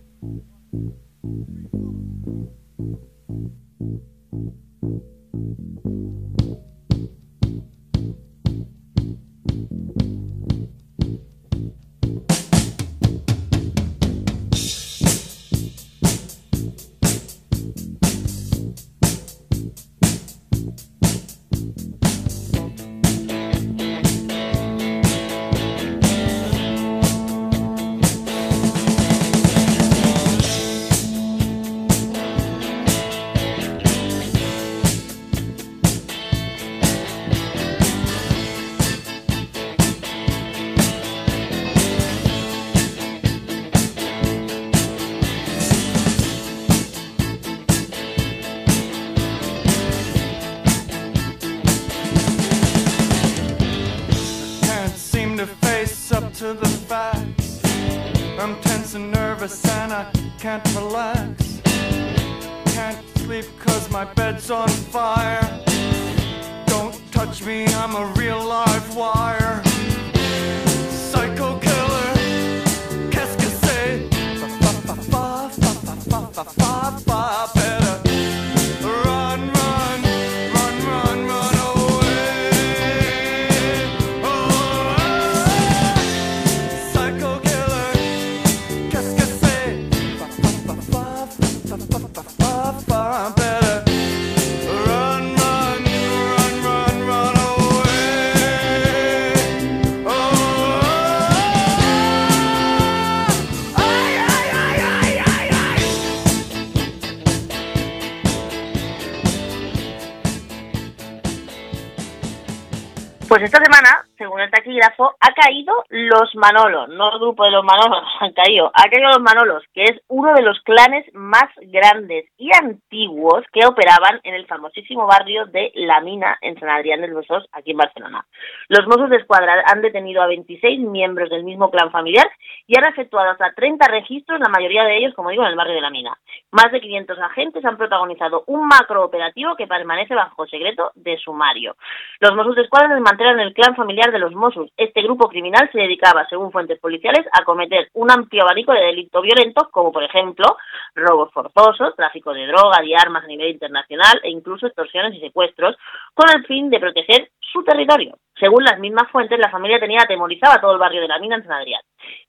Pues esta semana, según el taquígrafo, ha caído los Manolos, no el grupo de los Manolos, han caído, ha caído los Manolos, que es uno de los clanes más grandes y antiguos que operaban en el famosísimo barrio de La Mina, en San Adrián del Besós, aquí en Barcelona. Los Mossos de Escuadra han detenido a 26 miembros del mismo clan familiar y han efectuado hasta 30 registros, la mayoría de ellos, como digo, en el barrio de La Mina. Más de 500 agentes han protagonizado un macro operativo que permanece bajo secreto de sumario. Los Mossos de Escuadra desmantelan el clan familiar de los Mossos. Este grupo criminal se dedicaba, según fuentes policiales, a cometer un amplio abanico de delitos violentos, como por ejemplo robos forzosos, tráfico de droga y armas a nivel internacional e incluso extorsiones y secuestros, con el fin de proteger su territorio. Según las mismas fuentes, la familia tenía atemorizado a todo el barrio de la mina en San Adrián,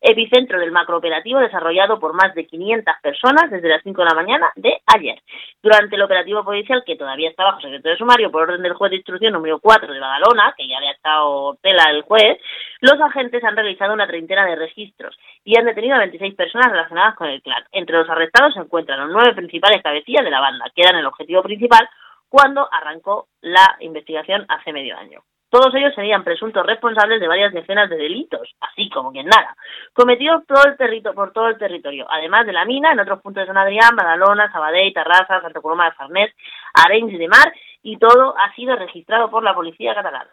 epicentro del macrooperativo desarrollado por más de 500 personas desde las 5 de la mañana de ayer. Durante el operativo policial, que todavía está bajo secreto de sumario por orden del juez de instrucción número 4 de Badalona, que ya le ha estado tela el juez, los agentes han realizado una treintena de registros y han detenido a 26 personas relacionadas con el clan. Entre los arrestados se encuentran los nueve principales cabecillas de la banda, que eran el objetivo principal cuando arrancó la investigación hace medio año. Todos ellos serían presuntos responsables de varias decenas de delitos, así como quien nada, cometidos todo el por todo el territorio, además de la mina en otros puntos de San Adrián, Badalona, Sabadell, Tarrasa, Santa Coloma de Farnés, Arenys de Mar, y todo ha sido registrado por la policía catalana.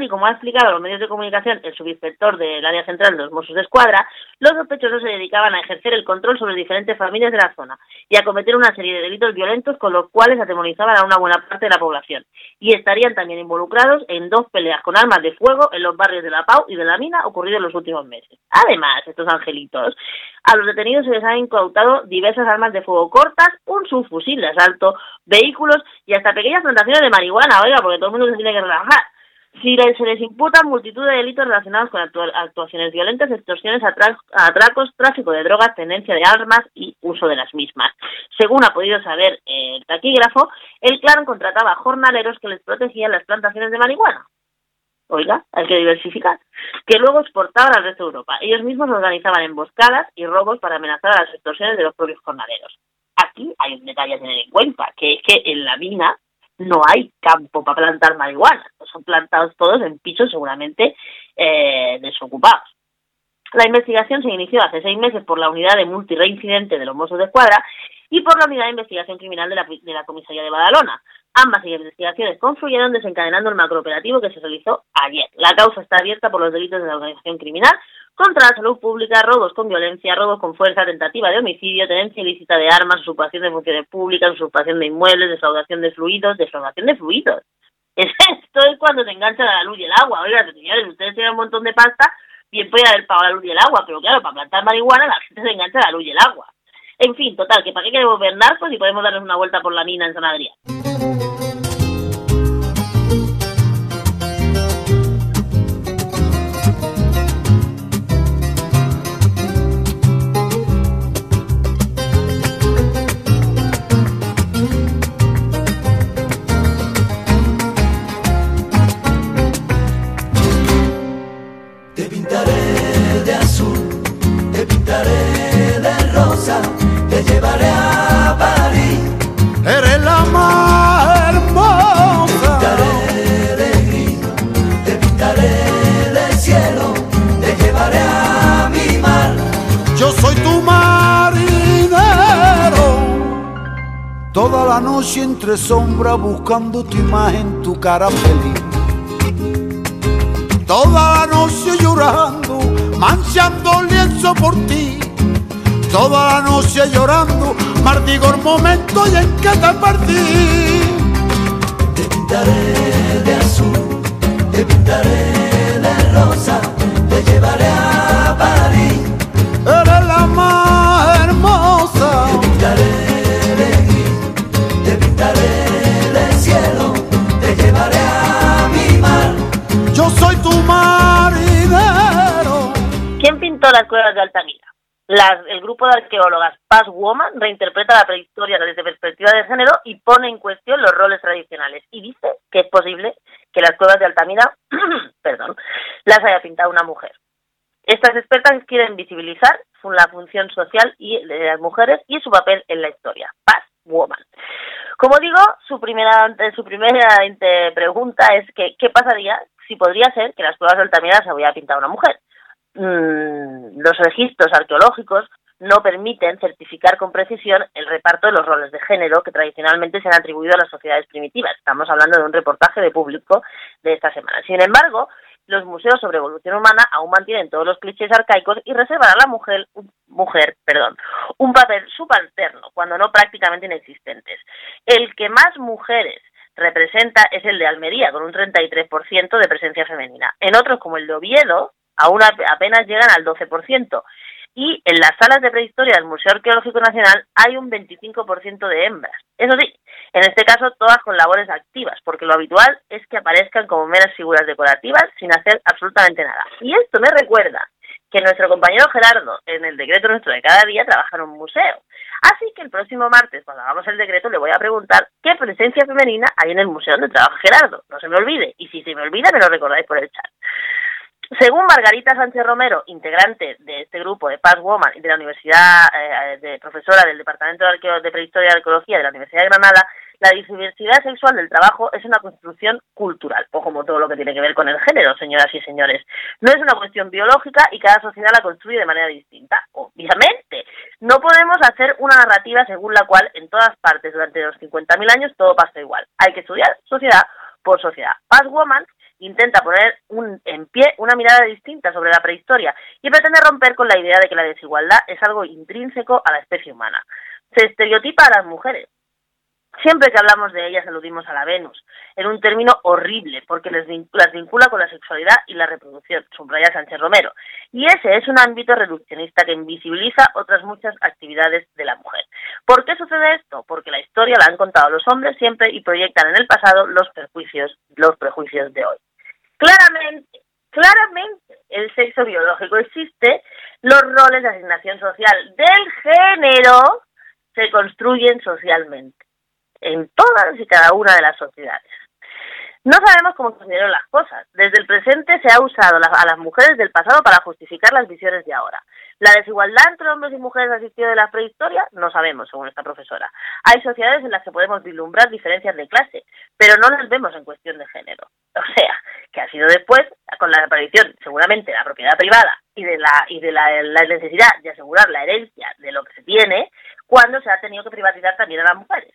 Y como ha explicado a los medios de comunicación el subinspector del área central de los Mossos de Escuadra, los sospechosos se dedicaban a ejercer el control sobre diferentes familias de la zona y a cometer una serie de delitos violentos con los cuales atemorizaban a una buena parte de la población. Y estarían también involucrados en dos peleas con armas de fuego en los barrios de La Pau y de La Mina ocurridos en los últimos meses. Además, estos angelitos, a los detenidos se les han incautado diversas armas de fuego cortas, un subfusil de asalto, vehículos y hasta pequeñas plantaciones de marihuana, oiga, porque todo el mundo se tiene que relajar. Si se les imputan multitud de delitos relacionados con actuaciones violentas, extorsiones, atracos, tráfico de drogas, tenencia de armas y uso de las mismas. Según ha podido saber el taquígrafo, el clan contrataba jornaleros que les protegían las plantaciones de marihuana. Oiga, hay que diversificar. Que luego exportaban al resto de Europa. Ellos mismos organizaban emboscadas y robos para amenazar a las extorsiones de los propios jornaleros. Aquí hay un detalle a tener en cuenta, que es que en la mina no hay campo para plantar marihuana. Son plantados todos en pisos seguramente eh, desocupados. La investigación se inició hace seis meses por la unidad de multireincidente de los Mossos de Escuadra y por la unidad de investigación criminal de la, de la comisaría de Badalona. Ambas investigaciones confluyeron desencadenando el macrooperativo que se realizó ayer. La causa está abierta por los delitos de la organización criminal contra la salud pública, robos con violencia, robos con fuerza, tentativa de homicidio, tenencia ilícita de armas, usurpación de funciones públicas, usurpación de inmuebles, defraudación de fluidos, defraudación de fluidos. Esto es cuando se enganchan a la luz y el agua. Oiga, señores, ustedes tienen un montón de pasta, bien puede haber pagado la luz y el agua, pero claro, para plantar marihuana la gente se engancha la luz y el agua. En fin, total, que para qué queremos ver narcos y podemos darles una vuelta por la mina en San Adrián. Entre sombras buscando tu imagen, tu cara feliz. Toda la noche llorando, manchando lienzo por ti. Toda la noche llorando, mardigo el momento y en que te perdí. Te pintaré de azul, te pintaré de rosa, te llevaré a cuevas de Altamira? el grupo de arqueólogas Paz Woman reinterpreta la prehistoria desde perspectiva de género y pone en cuestión los roles tradicionales. Y dice que es posible que las cuevas de Altamira, perdón, las haya pintado una mujer. Estas expertas quieren visibilizar la función social y de las mujeres y su papel en la historia. Paz Woman. Como digo, su primera, su primera pregunta es que, ¿qué pasaría si podría ser que las pruebas de Altamira se hubiera pintado una mujer. Mm, los registros arqueológicos no permiten certificar con precisión el reparto de los roles de género que tradicionalmente se han atribuido a las sociedades primitivas. Estamos hablando de un reportaje de público de esta semana. Sin embargo, los museos sobre evolución humana aún mantienen todos los clichés arcaicos y reservan a la mujer, mujer perdón, un papel subalterno, cuando no prácticamente inexistentes. El que más mujeres representa es el de Almería, con un 33% de presencia femenina. En otros, como el de Oviedo, aún apenas llegan al 12%. Y en las salas de prehistoria del Museo Arqueológico Nacional hay un 25% de hembras. Eso sí, en este caso todas con labores activas, porque lo habitual es que aparezcan como meras figuras decorativas sin hacer absolutamente nada. Y esto me recuerda que nuestro compañero Gerardo, en el decreto nuestro de cada día, trabaja en un museo. Así que el próximo martes, cuando hagamos el decreto, le voy a preguntar qué presencia femenina hay en el museo donde trabaja Gerardo. No se me olvide. Y si se me olvida, me lo recordáis por el chat. Según Margarita Sánchez Romero, integrante de este grupo de Paz Woman de la Universidad, eh, de profesora del Departamento de, de Prehistoria y Arqueología de la Universidad de Granada, la diversidad sexual del trabajo es una construcción cultural, o como todo lo que tiene que ver con el género, señoras y señores. No es una cuestión biológica y cada sociedad la construye de manera distinta, obviamente. No podemos hacer una narrativa según la cual en todas partes durante los 50.000 años todo pasa igual. Hay que estudiar sociedad por sociedad. Paz Woman intenta poner un, en pie una mirada distinta sobre la prehistoria y pretende romper con la idea de que la desigualdad es algo intrínseco a la especie humana. Se estereotipa a las mujeres, Siempre que hablamos de ellas aludimos a la Venus, en un término horrible, porque les las vincula con la sexualidad y la reproducción, subraya Sánchez Romero. Y ese es un ámbito reduccionista que invisibiliza otras muchas actividades de la mujer. ¿Por qué sucede esto? Porque la historia la han contado los hombres siempre y proyectan en el pasado los prejuicios, los prejuicios de hoy. Claramente, claramente el sexo biológico existe, los roles de asignación social del género se construyen socialmente en todas y cada una de las sociedades. No sabemos cómo sucedieron las cosas. Desde el presente se ha usado a las mujeres del pasado para justificar las visiones de ahora. La desigualdad entre hombres y mujeres asistido de la prehistoria no sabemos, según esta profesora. Hay sociedades en las que podemos vislumbrar diferencias de clase, pero no las vemos en cuestión de género. O sea, que ha sido después, con la aparición seguramente de la propiedad privada y de la y de la necesidad de asegurar la herencia de lo que se tiene, cuando se ha tenido que privatizar también a las mujeres.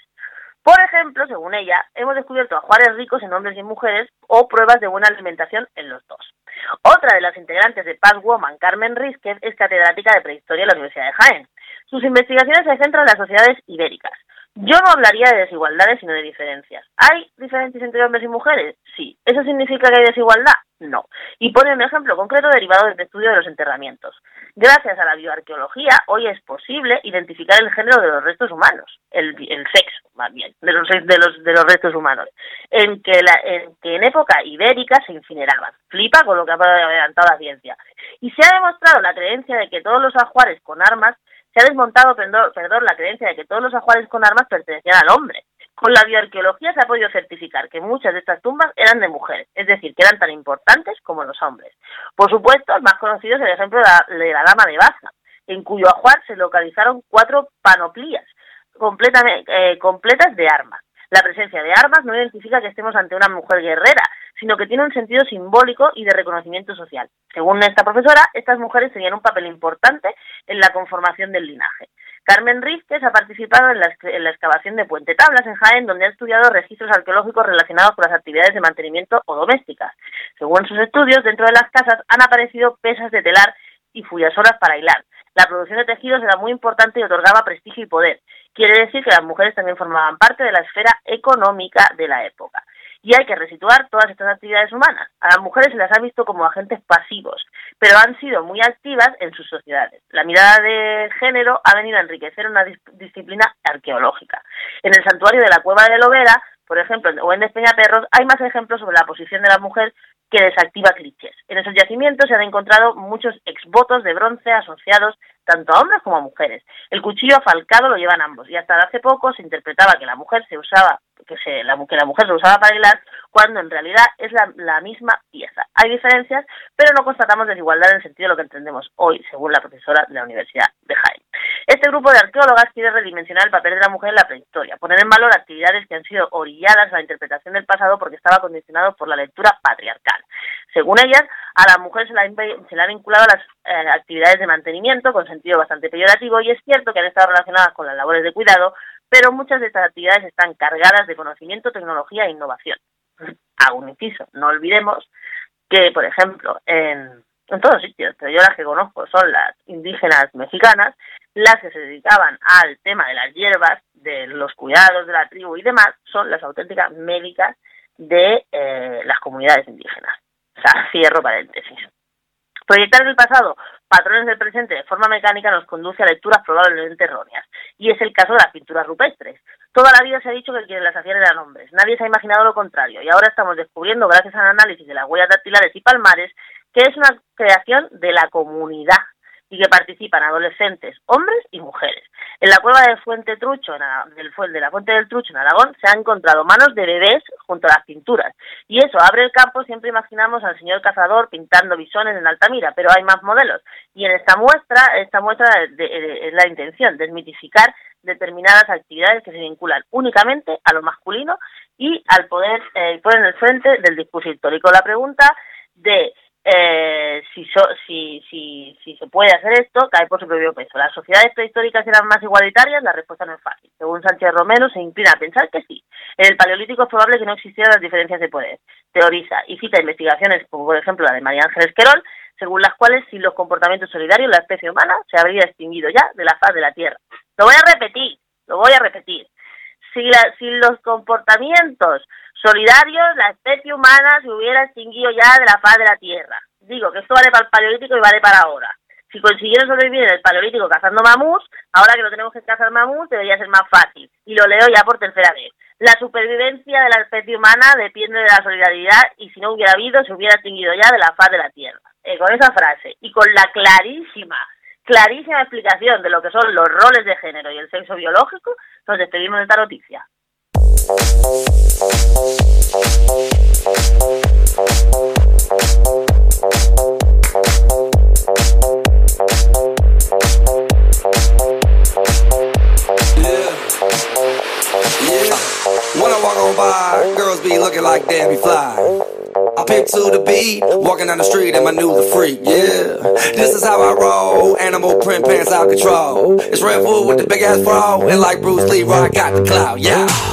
Por ejemplo, según ella, hemos descubierto ajuares ricos en hombres y mujeres o pruebas de buena alimentación en los dos. Otra de las integrantes de Paz Woman, Carmen Rizquez, es catedrática de prehistoria en la Universidad de Jaén. Sus investigaciones se centran en las sociedades ibéricas. Yo no hablaría de desigualdades, sino de diferencias. ¿Hay diferencias entre hombres y mujeres? Sí. ¿Eso significa que hay desigualdad? No. Y pone un ejemplo concreto derivado del estudio de los enterramientos. Gracias a la bioarqueología, hoy es posible identificar el género de los restos humanos, el, sexo, más bien, de los, de los, de los restos humanos, en que, la, en que en época ibérica se incineraban. Flipa con lo que ha adelantado la ciencia. Y se ha demostrado la creencia de que todos los ajuares con armas se ha desmontado, perdón, la creencia de que todos los ajuares con armas pertenecían al hombre. Con la bioarqueología se ha podido certificar que muchas de estas tumbas eran de mujeres, es decir, que eran tan importantes como los hombres. Por supuesto, el más conocido es el ejemplo de la, dama de Baza, en cuyo ajuar se localizaron cuatro panoplías completamente, eh, completas de armas. La presencia de armas no identifica que estemos ante una mujer guerrera, sino que tiene un sentido simbólico y de reconocimiento social. Según esta profesora, estas mujeres tenían un papel importante en la conformación del linaje. Carmen Rizquez ha participado en la, en la, excavación de Puente Tablas en Jaén, donde ha estudiado registros arqueológicos relacionados con las actividades de mantenimiento o domésticas. Según sus estudios, dentro de las casas han aparecido pesas de telar y fuyasoras para hilar. La producción de tejidos era muy importante y otorgaba prestigio y poder. Quiere decir que las mujeres también formaban parte de la esfera económica de la época. Y hay que resituar todas estas actividades humanas. A las mujeres se las ha visto como agentes pasivos, pero han sido muy activas en sus sociedades. La mirada de género ha venido a enriquecer una disciplina arqueológica. En el santuario de la Cueva de Lovera, por ejemplo, o en Despeñaperros, hay más ejemplos sobre la posición de la mujer que desactiva clichés. En esos yacimientos se han encontrado muchos exvotos de bronce asociados tanto a hombres como a mujeres. El cuchillo afalcado lo llevan ambos y hasta hace poco se interpretaba que la mujer se usaba que, se, la, que la mujer se usaba para hilar, cuando en realidad es la, la, misma pieza. Hay diferencias, pero no constatamos desigualdad en el sentido de lo que entendemos hoy, según la profesora de la Universidad de Jaén. Este grupo de arqueólogas quiere redimensionar el papel de la mujer en la prehistoria, poner en valor actividades que han sido orilladas a la interpretación del pasado porque estaba condicionado por la lectura patriarcal. Según ellas, a la mujer se la, se ha vinculado a las eh, actividades de mantenimiento con sentido bastante peyorativo y es cierto que han estado relacionadas con las labores de cuidado, pero muchas de estas actividades están cargadas de conocimiento, tecnología e innovación. Hago un inciso, no olvidemos que, por ejemplo, en, en todos sitios, pero yo las que conozco son las indígenas mexicanas, las que se dedicaban al tema de las hierbas, de los cuidados de la tribu y demás, son las auténticas médicas de eh, las comunidades indígenas. O sea, cierro paréntesis. Proyectar el pasado patrones del presente de forma mecánica nos conduce a lecturas probablemente erróneas. Y es el caso de las pinturas rupestres. Toda la vida se ha dicho que quienes las hacían eran hombres. Nadie se ha imaginado lo contrario. Y ahora estamos descubriendo, gracias al análisis de las huellas dactilares y palmares, que es una creación de la comunidad y que participan adolescentes, hombres y mujeres. En la cueva de Fuente Trucho, del, de la Fuente del Trucho en Aragón, se han encontrado manos de bebés junto a las pinturas. Y eso abre el campo, siempre imaginamos al señor cazador pintando bisones en Altamira, pero hay más modelos. Y en esta muestra, esta muestra es la intención, desmitificar determinadas actividades que se vinculan únicamente a lo masculino y al poder eh, poner en el frente del discurso histórico. La pregunta de eh, si, si, si, si se puede hacer esto, cae por su propio peso. ¿Las sociedades prehistóricas eran más igualitarias? La respuesta no es fácil. Según Sánchez Romero, se inclina a pensar que sí. En el Paleolítico es probable que no existieran las diferencias de poder. Teoriza y cita investigaciones como por ejemplo la de María Ángeles Querol, según las cuales sin los comportamientos solidarios la especie humana se habría extinguido ya de la faz de la Tierra. Lo voy a repetir, lo voy a repetir. Si, la, los comportamientos solidarios, la especie humana se hubiera extinguido ya de la faz de la Tierra. Digo que esto vale para el paleolítico y vale para ahora. Si consiguieron sobrevivir en el paleolítico cazando mamuts, ahora que no tenemos que cazar mamuts debería ser más fácil. Y lo leo ya por tercera vez. La supervivencia de la especie humana depende de la solidaridad y si no hubiera habido, se hubiera extinguido ya de la faz de la Tierra. Eh, con esa frase y con la clarísima, clarísima explicación de lo que son los roles de género y el sexo biológico, nos despedimos de esta noticia. Pick to the beat, walking down the street and my new the freak, yeah. This is how I roll, animal print pants out control. It's Red Bull with the big ass bra, and like Bruce Lee, I got the clout, yeah.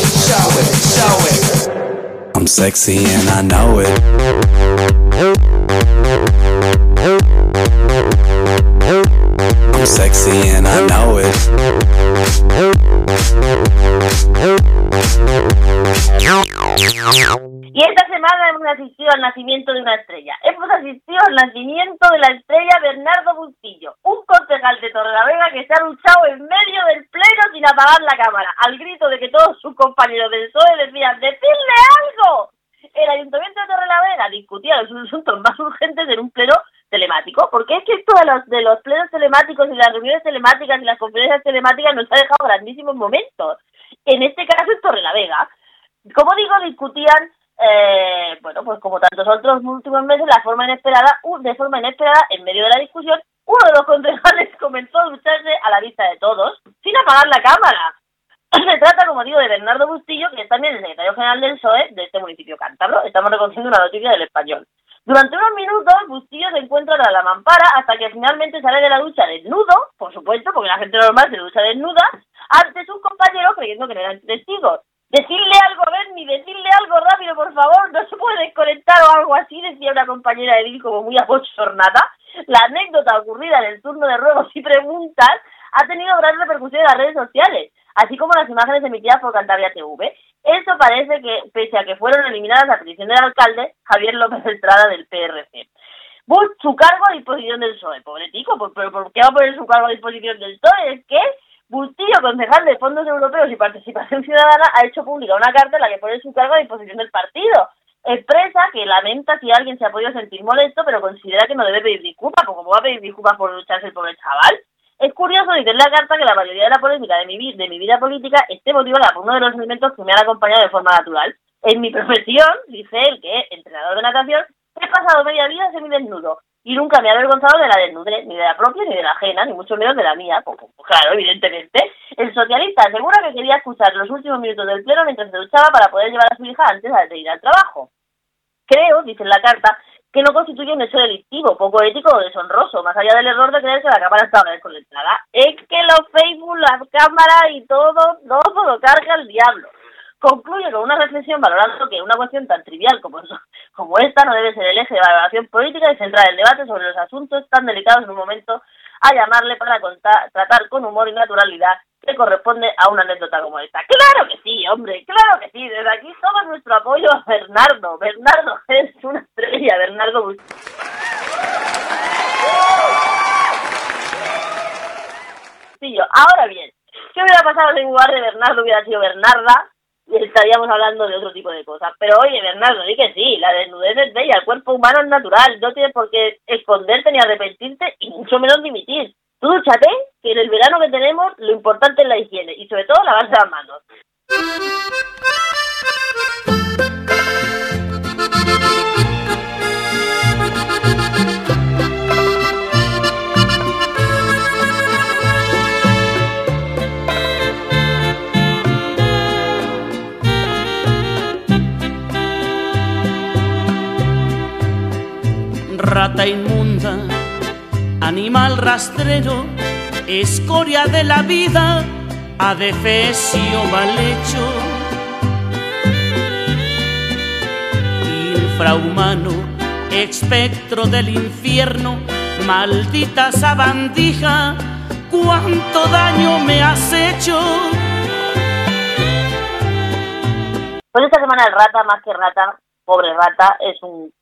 sexy and I know it. Sexy and I know it. Y esta semana hemos asistido al nacimiento de una estrella. Hemos asistido al nacimiento de la estrella Bernardo Bustillo, un concejal de Torrelavega que se ha luchado en medio del pleno sin apagar la cámara, al grito de que todos sus compañeros del PSOE decían ¡Decidle algo! El Ayuntamiento de Torrelavega discutía los asuntos más urgentes en un pleno telemático, porque es que esto de los, de los plenos telemáticos y las reuniones telemáticas y las conferencias telemáticas nos ha dejado grandísimos momentos. En este caso en Torrelavega, como digo, discutían eh, bueno, pues como tantos otros últimos meses, la forma inesperada, de forma inesperada, en medio de la discusión, uno de los concejales comenzó a ducharse a la vista de todos, sin apagar la cámara. Se trata, como digo, de Bernardo Bustillo, que es también el secretario general del PSOE de este municipio cántabro. Estamos reconociendo una noticia del español. Durante unos minutos, Bustillo se encuentra a la mampara hasta que finalmente sale de la ducha desnudo, por supuesto, porque la gente normal se ducha desnuda, ante sus compañeros creyendo que no eran testigos. Decirle algo, Bernie, decirle algo rápido, por favor, no se puede desconectar o algo así, decía una compañera de Bill como muy abochornada. La anécdota ocurrida en el turno de ruegos y preguntas ha tenido gran repercusión en las redes sociales. Así como las imágenes emitidas por Cantabria TV. Eso parece que, pese a que fueron eliminadas a petición del alcalde Javier López Estrada del PRC. su cargo a disposición del PSOE, pobre tico, ¿pero por qué va a poner su cargo a disposición del PSOE? Es que Bustillo, concejal de Fondos Europeos y Participación Ciudadana, ha hecho pública una carta en la que pone su cargo a disposición del partido. Expresa que lamenta si alguien se ha podido sentir molesto, pero considera que no debe pedir disculpas, porque como va a pedir disculpas por lucharse el pobre chaval. Es curioso, dice la carta, que la mayoría de la polémica de mi, de mi vida política esté motivada por uno de los elementos que me han acompañado de forma natural. En mi profesión, dice él, que entrenador de natación, he pasado media vida semidesnudo y nunca me ha avergonzado de la desnudez, ni de la propia ni de la ajena, ni mucho menos de la mía, pues, claro, evidentemente. El socialista asegura que quería escuchar los últimos minutos del pleno mientras se duchaba para poder llevar a su hija antes de ir al trabajo. Creo, dice en la carta, que no constituye un hecho delictivo, poco ético o deshonroso, más allá del error de creer que la cámara estaba desconectada. Es que los Facebook, las cámaras y todo, todo lo carga el diablo. Concluye con una reflexión valorando que una cuestión tan trivial como, como esta no debe ser el eje de valoración política y centrar el debate sobre los asuntos tan delicados en un momento a llamarle para contar, tratar con humor y naturalidad que corresponde a una anécdota como esta. Claro que sí, hombre, claro que sí. Desde aquí todo nuestro apoyo a Bernardo. Bernardo es una estrella, Bernardo. Ahora bien, ¿qué hubiera pasado si en lugar de Bernardo hubiera sido Bernarda? Y estaríamos hablando de otro tipo de cosas. Pero oye, Bernardo, di que sí, la desnudez es bella, el cuerpo humano es natural, no tienes por qué esconderte ni arrepentirte y mucho menos dimitir. Tú dúchate, que en el verano que tenemos lo importante es la higiene y sobre todo lavarse las manos. Rata animal rastrero, escoria de la vida, adefesio mal hecho. Infrahumano, espectro del infierno, maldita sabandija, cuánto daño me has hecho. Pues esta semana el rata, más que rata, pobre rata, es un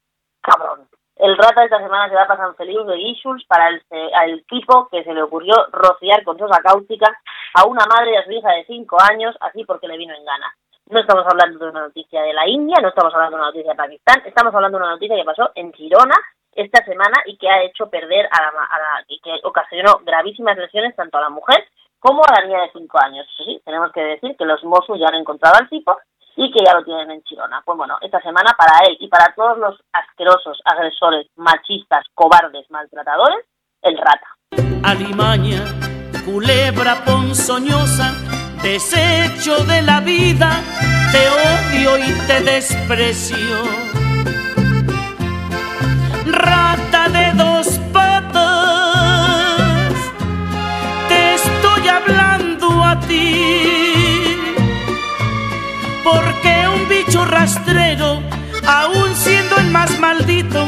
cabrón. El rata esta semana se va a San Felipe de Issues para el, el tipo que se le ocurrió rociar con sosa cáustica a una madre y a su hija de 5 años, así porque le vino en gana. No estamos hablando de una noticia de la India, no estamos hablando de una noticia de Pakistán, estamos hablando de una noticia que pasó en Girona esta semana y que ha hecho perder a la, a la y que ocasionó gravísimas lesiones tanto a la mujer como a la niña de 5 años. Sí, tenemos que decir que los Mossos ya han encontrado al tipo y que ya lo tienen en Chirona. Pues bueno, esta semana para él y para todos los asquerosos, agresores, machistas, cobardes, maltratadores, el rata. Alimaña, culebra ponzoñosa, desecho de la vida, te odio y te desprecio. Rata de dos patas, te estoy hablando a ti porque un bicho rastrero, aún siendo el más maldito,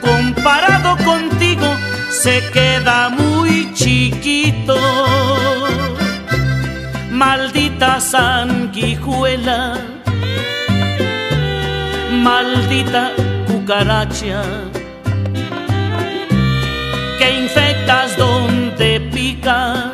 comparado contigo, se queda muy chiquito. Maldita sanguijuela, maldita cucaracha, que infectas donde picas,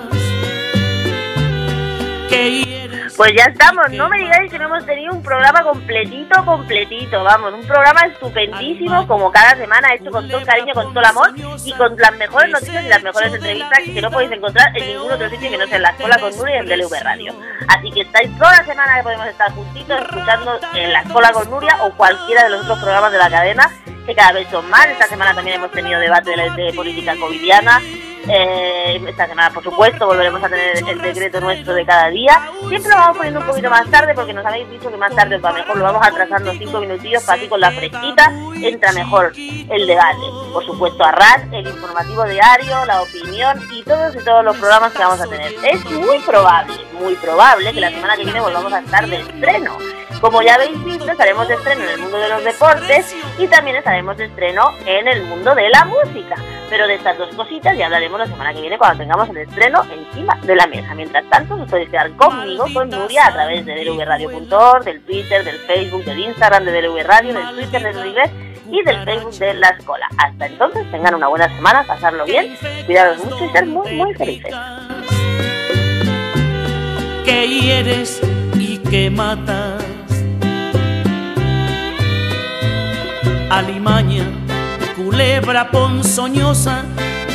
que pues ya estamos, no me digáis que no hemos tenido un programa completito, completito, vamos, un programa estupendísimo como cada semana, hecho con todo el cariño, con todo el amor y con las mejores noticias y las mejores entrevistas que no podéis encontrar en ningún otro sitio que no sea en la Escuela con Nuria y en DLV Radio. Así que estáis toda la semana que podemos estar juntitos escuchando en la Escuela con Nuria o cualquiera de los otros programas de la cadena que cada vez son más. Esta semana también hemos tenido debate de, de política covidiana eh, esta semana, por supuesto, volveremos a tener el decreto nuestro de cada día. Siempre lo vamos poniendo un poquito más tarde porque nos habéis dicho que más tarde va mejor. Lo vamos atrasando cinco minutillos para que con la fresquita entra mejor el debate. Por supuesto, a RAS, el informativo diario, la opinión y todos y todos los programas que vamos a tener. Es muy probable, muy probable que la semana que viene volvamos a estar de estreno. Como ya habéis visto, estaremos de estreno en el mundo de los deportes y también estaremos de estreno en el mundo de la música Pero de estas dos cositas ya hablaremos la semana que viene cuando tengamos el estreno encima de la mesa. Mientras tanto, os podéis quedar conmigo, con Nuria, a través de dlvradio.org, del Twitter, del Facebook, del Instagram de DLV Radio, del Twitter de Nuria y del Facebook de La Escola. Hasta entonces, tengan una buena semana, pasarlo bien, cuidaros mucho y ser muy, muy felices. Que hieres y que matas. Alimaña, culebra ponzoñosa,